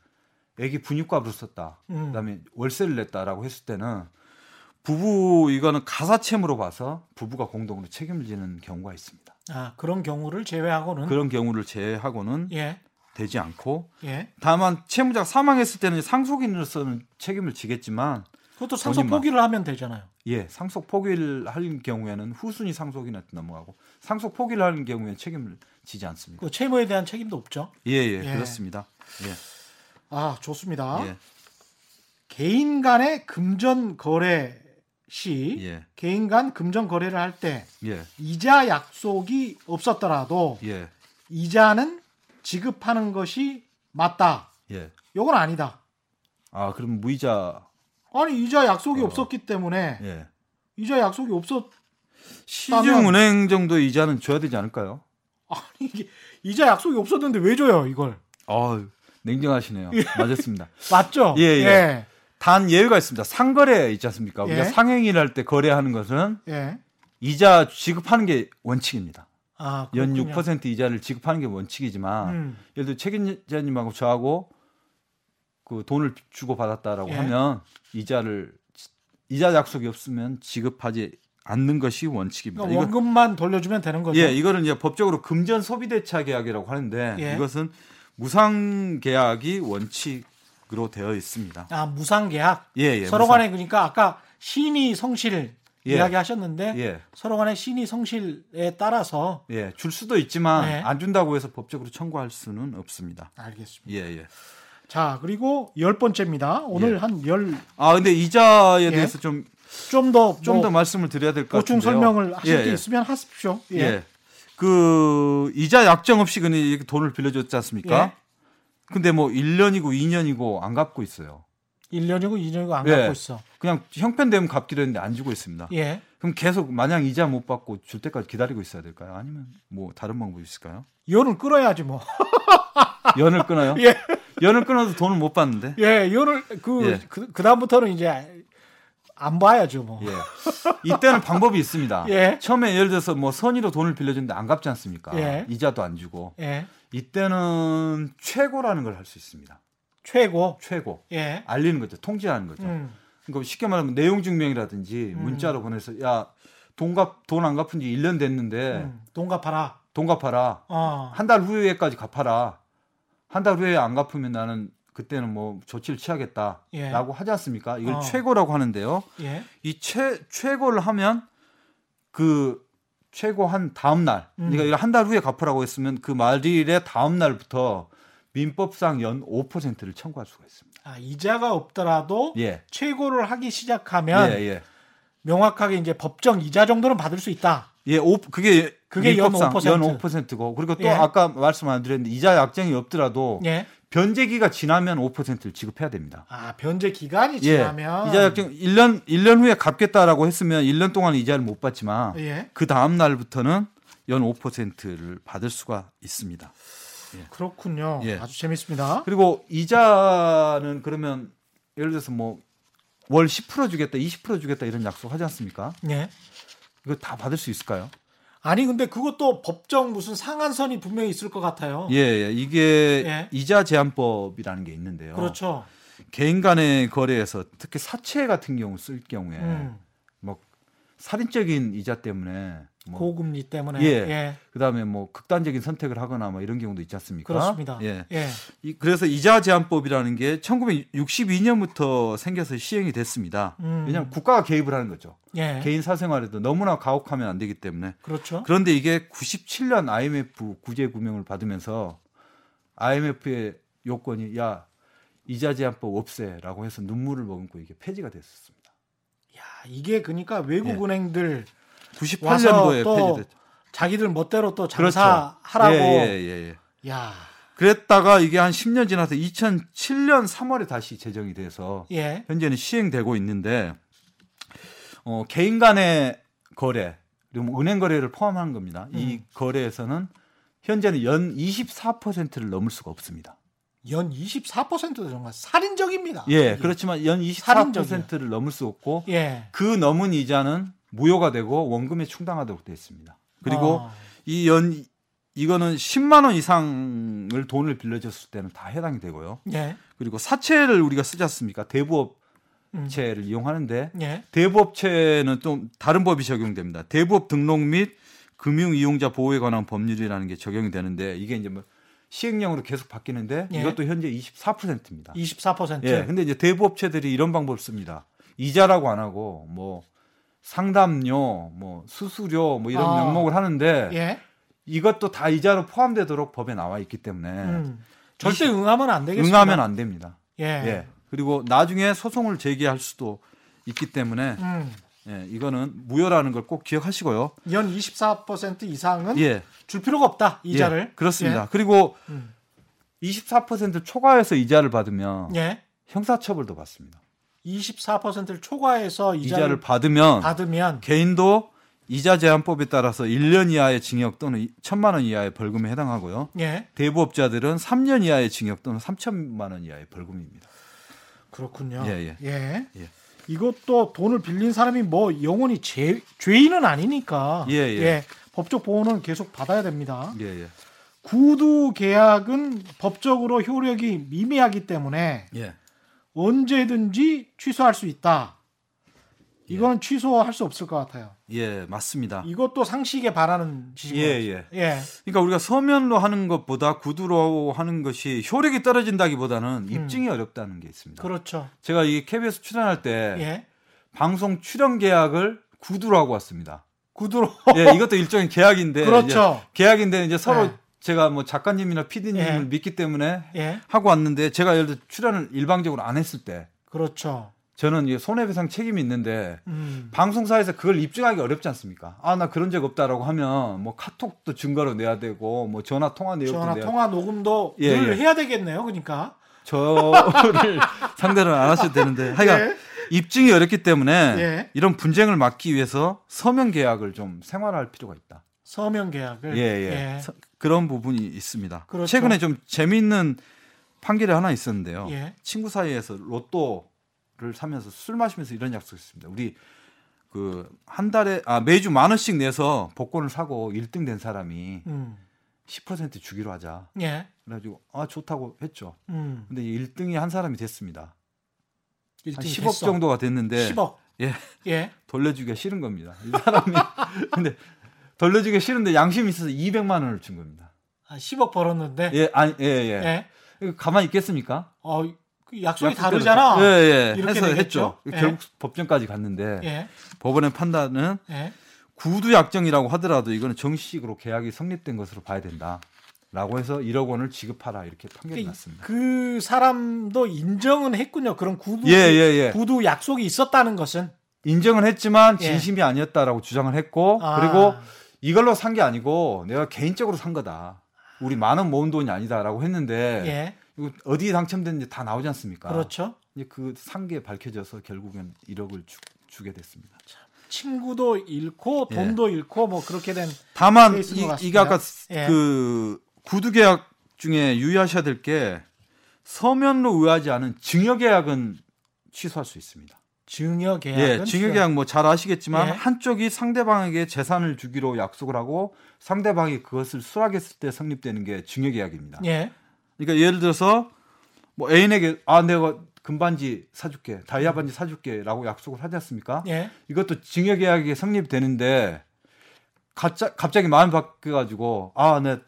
애기 분유값으로 썼다. 음. 그다음에 월세를 냈다라고 했을 때는 부부 이거는 가사채무로 봐서 부부가 공동으로 책임을 지는 경우가 있습니다. 아, 그런 경우를 제외하고는 그런 경우를 제외하고는 예. 되지 않고 예. 다만 채무자가 사망했을 때는 상속인으로서는 책임을 지겠지만 그것도 상속 본인만- 포기를 하면 되잖아요. 예 상속 포기를 할 경우에는 후순위 상속인한테 넘어가고 상속 포기를 하는 경우에는 책임을 지지 않습니다. 그 채무에 대한 책임도 없죠. 예 예 예. 그렇습니다. 예. 아, 좋습니다. 예. 개인 간의 금전 거래 시 예. 개인 간 금전 거래를 할때 예. 이자 약속이 없었더라도 예. 이자는 지급하는 것이 맞다. 예. 요건 아니다. 아, 그럼 무이자 아니 이자 약속이 어. 없었기 때문에 예. 이자 약속이 없었 시중은행 정도 이자는 줘야 되지 않을까요? 아니 이게 이자 약속이 없었는데 왜 줘요 이걸 아, 냉정하시네요. 맞았습니다. *laughs* 맞죠? 예, 예. 단 예외가 있습니다. 상거래 있지 않습니까? 우리가 예. 상행위를 할 때 거래하는 것은 예. 이자 지급하는 게 원칙입니다. 아, 연 그렇군요. 6% 이자를 지급하는 게 원칙이지만 음. 예를 들어 책임자님하고 저하고 그 돈을 주고 받았다라고 예. 하면 이자를 이자 약속이 없으면 지급하지 않는 것이 원칙입니다. 그러니까 원금만 돌려주면 되는 거죠. 예, 이거는 이제 법적으로 금전 소비대차 계약이라고 하는데 예. 이것은 무상 계약이 원칙 으로 되어 있습니다. 아 무상 계약. 예, 예. 서로 무상- 간에 그러니까 아까 신의 성실 예. 이야기하셨는데 예. 서로 간에 신의 성실에 따라서 예, 줄 수도 있지만 네. 안 준다고 해서 법적으로 청구할 수는 없습니다. 알겠습니다. 예, 예. 자 그리고 열 번째입니다. 오늘 예. 한 열 아, 근데 이자에 예. 대해서 좀 좀 더 좀더 뭐 말씀을 드려야 될 것 같은데요. 보충 설명을 하실 예, 게 예. 있으면 하십시오. 예. 예. 그 이자 약정 없이 그냥 이렇게 돈을 빌려줬지 않습니까? 예. 근데 뭐 1년이고 2년이고 안 갚고 있어요. 1년이고 2년이고 안 예. 갖고 있어. 그냥 형편되면 갚기로 했는데 안 주고 있습니다. 예. 그럼 계속 마냥 이자 못 받고 줄 때까지 기다리고 있어야 될까요? 아니면 뭐 다른 방법이 있을까요? 연을 끌어야지 뭐. *laughs* 연을 끊어요? 예. 연을 끊어도 돈을 못 받는데? 예, 연을 그, 예. 그 그 다음부터는 이제 안 봐야죠, 뭐. 예. 이때는 방법이 있습니다. *laughs* 예. 처음에 예를 들어서 뭐 선의로 돈을 빌려줬는데 안 갚지 않습니까? 예. 이자도 안 주고. 예. 이때는 최고라는 걸 할 수 있습니다. 최고. 최고. 예. 알리는 거죠. 통지하는 거죠. 음. 그러니까 쉽게 말하면 내용 증명이라든지 음. 문자로 보내서 야, 돈 갚, 돈 안 갚은 지 1년 됐는데 음. 돈 갚아라. 돈 갚아라. 어. 한달 후에까지 갚아라. 한 달 후에 안 갚으면 나는 그때는 뭐 조치를 취하겠다라고 예. 하지 않습니까? 이걸 어. 최고라고 하는데요. 예. 이 최 최고를 하면 그 최고 한 다음 날, 음. 그러니까 한 달 후에 갚으라고 했으면 그 말일의 다음 날부터 민법상 연 5%를 청구할 수가 있습니다. 아, 이자가 없더라도 예. 최고를 하기 시작하면 예, 예. 명확하게 이제 법정 이자 정도는 받을 수 있다. 예, 오, 그게 그게 연 민법상 5%. 연 5%고 그리고 또 예. 아까 말씀 안 드렸는데 이자 약정이 없더라도 예. 변제기가 지나면 5%를 지급해야 됩니다. 아, 변제 기간이 예. 지나면 이자 약정 1년 1년 후에 갚겠다라고 했으면 1년 동안 이자를 못 받지만 예. 그 다음 날부터는 연 5%를 받을 수가 있습니다. 그렇군요. 예. 아주 재밌습니다. 그리고 이자는 그러면 예를 들어서 뭐 월 10% 주겠다, 20% 주겠다 이런 약속 하지 않습니까? 예. 이거 다 받을 수 있을까요? 아니 근데 그것도 법정 무슨 상한선이 분명히 있을 것 같아요. 예, 예. 이게 예. 이자 제한법이라는 게 있는데요. 그렇죠. 개인 간의 거래에서 특히 사채 같은 경우 쓸 경우에 음. 뭐 살인적인 이자 때문에 뭐 고금리 때문에. 예. 예. 그다음에 뭐 극단적인 선택을 하거나 뭐 이런 경우도 있지 않습니까? 그렇습니다. 예. 예. 이- 그래서 이자 제한법이라는 게 1962년부터 생겨서 시행이 됐습니다. 음. 왜냐하면 국가가 개입을 하는 거죠. 예. 개인 사생활에도 너무나 가혹하면 안 되기 때문에. 그렇죠. 그런데 이게 97년 IMF 구제 구명을 받으면서 IMF의 요건이 야 이자 제한법 없애라고 해서 눈물을 머금고 이게 폐지가 됐었습니다. 야, 이게 그러니까 외국 은행들 와서 98년도에 또 폐지됐죠. 자기들 멋대로 또 그렇죠. 장사하라고. 예, 예, 예, 예. 야. 그랬다가 이게 한 10년 지나서 2007년 3월에 다시 제정이 돼서 예. 현재는 시행되고 있는데 어, 개인 간의 거래 그리고 뭐 은행 거래를 포함하는 겁니다. 이 음. 거래에서는 현재는 연 24%를 넘을 수가 없습니다. 연 24%도 정말 살인적입니다. 예. 그렇지만 연 살인적이야. 24%를 넘을 수 없고 예. 그 넘은 이자는 무효가 되고 원금에 충당하도록 되어 있습니다. 그리고 아, 이연 이거는 10만 원 이상을 돈을 빌려줬을 때는 다 해당이 되고요. 예. 그리고 사채를 우리가 쓰지 않습니까? 음. 대부업체를 이용하는데 예. 대부업체는 좀 다른 법이 적용됩니다. 대부업 등록 및 금융 이용자 보호에 관한 법률이라는 게 적용이 되는데 이게 이제 뭐 시행령으로 계속 바뀌는데 예. 이것도 현재 24%입니다. 24%. 예. 근데 이제 대부업체들이 이런 방법을 씁니다. 이자라고 안 하고 뭐 상담료, 뭐 수수료 뭐 이런 아. 명목을 하는데 예. 이것도 다 이자로 포함되도록 법에 나와 있기 때문에 음. 절대 응하면 안 되겠습니다. 네. 응하면 안 됩니다. 예. 예. 그리고 나중에 소송을 제기할 수도 있기 때문에 음. 예, 이거는 무효라는 걸 꼭 기억하시고요. 연 24% 이상은 예. 줄 필요가 없다. 이자를. 예, 그렇습니다. 그리고 음. 24% 초과해서 이자를 받으면 예. 예. 형사처벌도 받습니다. 24%를 초과해서 이자를, 이자를 받으면 받으면 개인도 이자 제한법에 따라서 1년 이하의 징역 또는 1천만 원 이하의 벌금에 해당하고요. 예. 대부업자들은 3년 이하의 징역 또는 3천만 원 이하의 벌금입니다. 그렇군요. 예, 예. 예. 이것도 돈을 빌린 사람이 뭐 영원히 죄, 죄인은 아니니까 예, 예. 법적 보호는 계속 받아야 됩니다. 예, 예. 구두 계약은 법적으로 효력이 미미하기 때문에 예. 언제든지 취소할 수 있다. 이거는 취소할 수 없을 것 같아요. 예, 맞습니다. 이것도 상식에 바라는 예, 지식인 예. 예. 그러니까 우리가 서면로 하는 것보다 구두로 하는 것이 효력이 떨어진다기보다는 입증이 어렵다는 게 있습니다. 음. 그렇죠. 제가 이 KBS 출연할 때 예. 방송 출연 계약을 구두로 하고 왔습니다. 구두로 예, 이것도 일종의 계약인데 *laughs* 그렇죠. 이제 계약인데 이제 서로 네. 제가 뭐 작가님이나 PD님을 예. 믿기 때문에 예. 하고 왔는데 제가 예를 들어 출연을 일방적으로 안 했을 때 그렇죠. 저는 손해배상 책임이 있는데 음. 방송사에서 그걸 입증하기 어렵지 않습니까? 아, 나 그런 적 없다라고 하면 뭐 카톡도 증거로 내야 되고 뭐 전화 통화 내역도 전화 내야 통화 녹음도 예, 늘 예. 해야 되겠네요. 그러니까. 저를 *laughs* 상대로 안 하셔도 되는데 하여간 예. 입증이 어렵기 때문에 예. 이런 분쟁을 막기 위해서 서면 계약을 좀 생활할 필요가 있다. 서면 계약을 예, 예. 서- 그런 부분이 있습니다. 그렇죠. 최근에 좀 재미있는 판결이 하나 있었는데요. 예. 친구 사이에서 로또를 사면서 술 마시면서 이런 약속했습니다. 우리 그 한 달에 아 매주 만 원씩 내서 복권을 사고 1등 된 사람이 음. 10% 주기로 하자. 예. 그래가지고 아 좋다고 했죠. 음. 근데 1등이 한 사람이 됐습니다. 한 1등이 10억 됐어. 정도가 됐는데 10억. 예. 예. 돌려주기가 싫은 겁니다. 이 사람이 *laughs* 근데 돌려주기가 싫은데 양심이 있어서 200만 원을 준 겁니다. 아, 10억 벌었는데. 예, 아니 예, 예. 예. 가만히 있겠습니까? 어, 그 약속이 다르잖아. 예, 예. 이렇게 해서? 했죠. 예. 결국 법정까지 갔는데 예. 법원의 판단은 예. 구두 약정이라고 하더라도 이거는 정식으로 계약이 성립된 것으로 봐야 된다. 라고 해서 1억 원을 지급하라 이렇게 판결이 그, 났습니다. 그 사람도 인정은 했군요. 그런 구두 예, 예, 예. 구두 약속이 있었다는 것은. 인정은 했지만 예. 진심이 아니었다라고 주장을 했고 아. 그리고 이걸로 산 게 아니고 내가 개인적으로 산 거다. 우리 만 원 모은 돈이 아니다라고 했는데 예. 이거 어디에 당첨됐는지 다 나오지 않습니까? 그렇죠. 이제 그 산 게 밝혀져서 결국엔 1억을 주, 게 됐습니다. 친구도 잃고 예. 돈도 잃고 뭐 그렇게 된 다만 이. 이게 아까 예. 그 구두 계약 중에 유의하셔야 될 게 서면로 의하지 않은 증여 계약은 취소할 수 있습니다. 증여 계약은 예, 증여 계약 뭐 잘 아시겠지만 예. 한쪽이 상대방에게 재산을 주기로 약속을 하고 상대방이 그것을 수락했을 때 성립되는 게 증여 계약입니다. 예. 그러니까 예를 들어서 뭐 애인에게 아 내가 금반지 사줄게, 다이아 반지 사줄게라고 약속을 하지 않습니까? 예. 이것도 증여 계약이 성립되는데 갑자, 갑자기 마음 바뀌어가지고 아, 내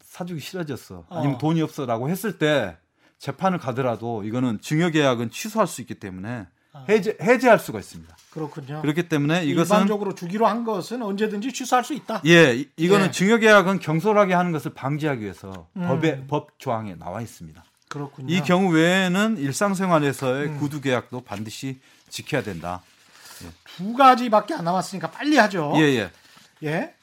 사주기 싫어졌어. 아니면 어. 돈이 없어라고 했을 때 재판을 가더라도 이거는 증여 계약은 취소할 수 있기 때문에 아. 해제 해제할 수가 있습니다. 그렇군요. 그렇기 때문에 이것은 일반적으로 주기로 한 것은 언제든지 취소할 수 있다. 예, 이- 이거는 예. 증여계약은 경솔하게 하는 것을 방지하기 위해서 음. 법에 법 조항에 나와 있습니다. 그렇군요. 이 경우 외에는 일상생활에서의 음. 구두 계약도 반드시 지켜야 된다. 두 가지밖에 안 남았으니까 빨리 하죠. 예, 예. 예.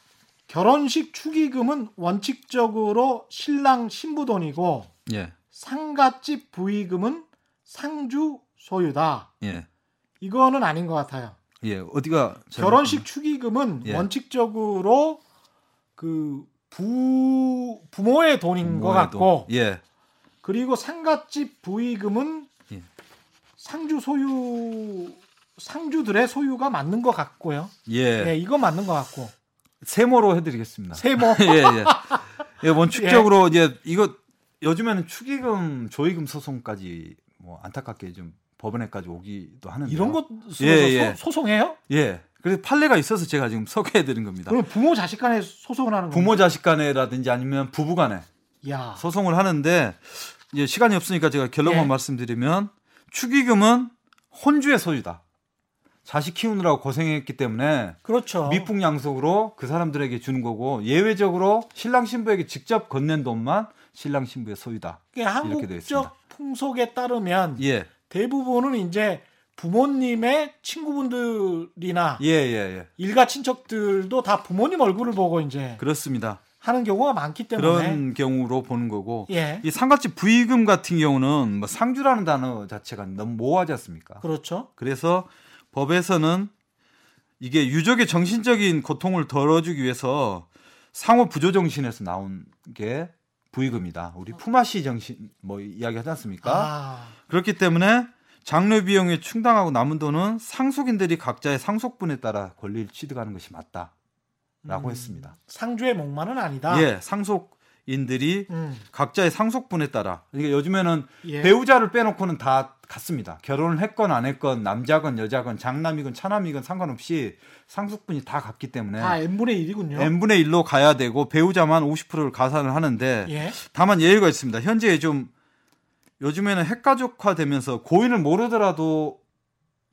결혼식 축의금은 원칙적으로 신랑 신부 돈이고 예. 상갓집 부의금은 상주 소유다. 예. 이거는 아닌 것 같아요. 예. 어디가 결혼식 축의금은 예. 원칙적으로 그 부, 부모의 돈인 것 부모의 같고 돈. 예. 그리고 상갓집 부의금은 예. 상주 소유 상주들의 소유가 맞는 것 같고요. 예. 예, 이거 맞는 것 같고 세모로 해드리겠습니다. 세모 *laughs* 예, 예. 예, 원칙적으로 이제 이거 요즘에는 축의금, 조의금 소송까지 뭐 안타깝게 좀 법원에까지 오기도 하는데 이런 것 예, 예. 소, 소송해요? 예. 그래서 판례가 있어서 제가 지금 소개해 드린 겁니다. 그럼 부모 자식 간에 소송을 하는? 부모 자식 간에라든지 아니면 부부 간에 야, 소송을 하는데 이제 시간이 없으니까 제가 결론만 예. 말씀드리면 축의금은 혼주의 소유다. 자식 키우느라고 고생했기 때문에 그렇죠. 미풍양속으로 그 사람들에게 주는 거고 예외적으로 신랑 신부에게 직접 건넨 돈만 신랑 신부의 소유다. 이게 이렇게 되어 있습니다. 한국적 풍속에 따르면 예, 대부분은 이제 부모님의 친구분들이나 예, 예, 예. 일가 친척들도 다 부모님 얼굴을 보고 이제 그렇습니다. 하는 경우가 많기 때문에 그런 경우로 보는 거고 예, 이 상가집 부의금 같은 경우는 뭐 상주라는 단어 자체가 너무 모호하지 않습니까? 그렇죠. 그래서 법에서는 이게 유족의 정신적인 고통을 덜어주기 위해서 상호 부조 정신에서 나온 게 부의금이다. 우리 품앗이 정신 뭐 이야기하지 않습니까? 아, 그렇기 때문에 장려 비용에 충당하고 남은 돈은 상속인들이 각자의 상속분에 따라 권리를 취득하는 것이 맞다라고 음. 했습니다. 상주의 목만은 아니다. 예, 상속인들이 음, 각자의 상속분에 따라 그러니까 요즘에는 예. 배우자를 빼놓고는 다 같습니다. 결혼을 했건 안 했건 남자건 여자건 장남이건 차남이건 상관없이 상속분이 다 같기 때문에 다 n분의 1이군요. n분의 1로 가야 되고 배우자만 50%를 가산을 하는데 예. 다만 예외가 있습니다. 현재 좀 요즘에는 핵가족화 되면서 고인을 모르더라도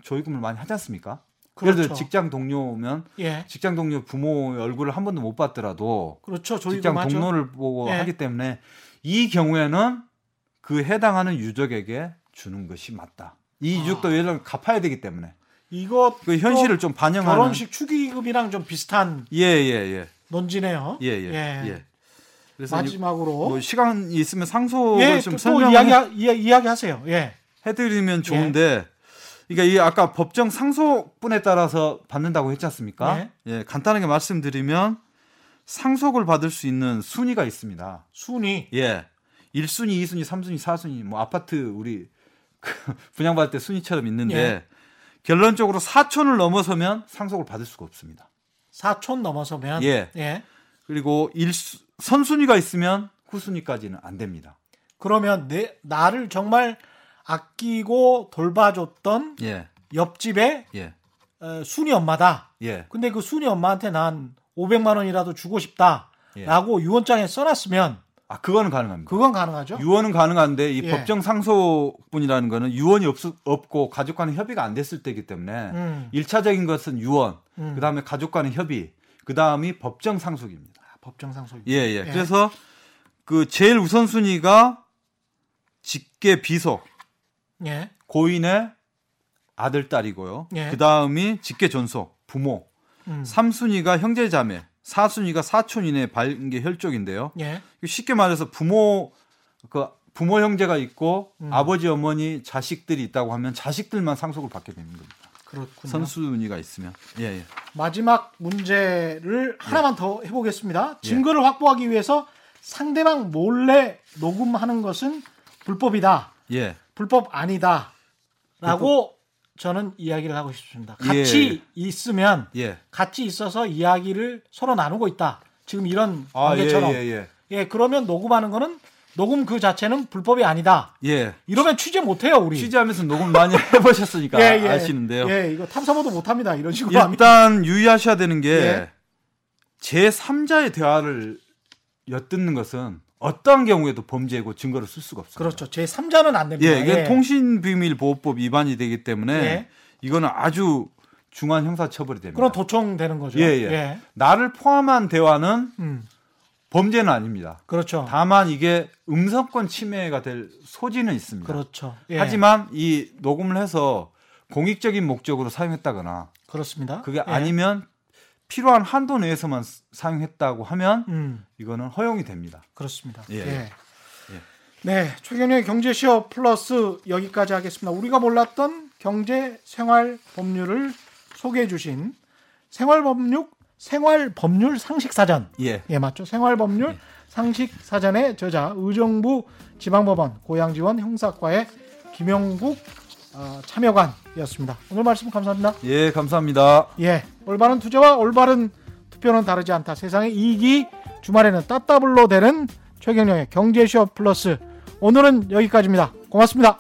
조의금을 많이 하지 않습니까? 예를 그렇죠. 들어 직장 동료면 예. 직장 동료 부모의 얼굴을 한 번도 못 봤더라도 그렇죠. 직장. 동료를 보고 예. 하기 때문에 이 경우에는 그 해당하는 유족에게 주는 것이 맞다. 이 아. 유족도 예를 들어 갚아야 되기 때문에 이거 그 현실을 좀 반영하는 결혼식 축의금이랑 좀 비슷한 예예예 논지네요. 예예 예, 예. 그래서 이제 마지막으로 뭐 시간이 있으면 상속을 예, 좀또 설명을 이야기 이야, 이야기 하세요. 예. 해드리면 좋은데 그러니까 이 아까 법정 상속분에 따라서 받는다고 했지 않습니까? 네. 예 간단하게 말씀드리면 상속을 받을 수 있는 순위가 있습니다. 순위 예. 1순위, 2순위, 3순위, 4순위, 뭐 아파트 우리 그 분양받을 때 순위처럼 있는데 예. 결론적으로 4촌을 넘어서면 상속을 받을 수가 없습니다. 4촌 넘어서면 예. 예. 그리고 1 선순위가 있으면 후순위까지는 안 됩니다. 그러면 내 나를 정말 아끼고 돌봐줬던 예. 옆집의 예. 어, 순이 엄마다. 예. 근데 그 순이 엄마한테 난 500만 원이라도 주고 싶다라고 예. 유언장에 써놨으면 아, 그거는 가능합니다. 그건 가능하죠. 유언은 가능한데 이 예. 법정 상속분이라는 거는 유언이 없, 없고 가족 간의 협의가 안 됐을 때이기 때문에 음. 일 1차적인 것은 유언, 음. 그다음에 가족 간의 협의, 그다음이 법정 상속입니다. 법정 상속. 예, 예. 그래서 그 제일 우선순위가 직계 비속, 예. 고인의 아들, 딸이고요. 예. 그 다음이 직계 존속, 부모. 음. 3순위가 형제 자매, 4순위가 사촌 이내 발계 혈족인데요. 예. 쉽게 말해서 부모 그 부모 형제가 있고 음. 아버지 어머니 자식들이 있다고 하면 자식들만 상속을 받게 되는 겁니다. 그렇군요. 선순위가 있으면 예, 예. 마지막 문제를 하나만 더 해보겠습니다. 증거를 확보하기 위해서 상대방 몰래 녹음하는 것은 불법이다. 예. 불법 아니다. 라고 저는 이야기를 하고 싶습니다. 같이 있으면 예. 같이 있어서 이야기를 서로 나누고 있다. 지금 이런 아, 예, 관계처럼. 예, 예. 예, 그러면 녹음하는 거는 녹음 그 자체는 불법이 아니다. 예. 이러면 취재 못 해요, 우리. 취재하면서 녹음 많이 *laughs* 해보셨으니까 예, 예. 아시는데요. 예, 이거 탐사보도 못 합니다. 이런 식으로 하면. 일단 유의하셔야 되는 게 예. 제 3자의 대화를 엿듣는 것은 어떠한 경우에도 범죄고 증거를 쓸 수가 없습니다. 그렇죠. 제 3자는 안 됩니다. 예, 이게 통신비밀보호법 위반이 되기 때문에 예. 이거는 아주 중한 형사처벌이 됩니다. 그럼 도청되는 거죠. 예, 예. 나를 포함한 대화는 음, 범죄는 아닙니다. 그렇죠. 다만 이게 음성권 침해가 될 소지는 있습니다. 그렇죠. 예, 하지만 이 녹음을 해서 공익적인 목적으로 사용했다거나 그렇습니다. 그게 예. 아니면 필요한 한도 내에서만 스- 사용했다고 하면 음, 이거는 허용이 됩니다. 그렇습니다. 예, 예. 예. 네, 최경영의 경제 시어 플러스 여기까지 하겠습니다. 우리가 몰랐던 경제 생활 법률을 소개해 주신 생활 법률 생활 법률 상식 사전 예. 예, 맞죠. 생활 법률 상식 사전의 저자 의정부 지방법원 고양지원 형사과의 김영국 어, 참여관이었습니다. 오늘 말씀 감사합니다. 예, 감사합니다. 예, 올바른 투자와 올바른 투표는 다르지 않다. 세상의 이익이 주말에는 따따블로 되는 최경영의 경제쇼 플러스 오늘은 여기까지입니다. 고맙습니다.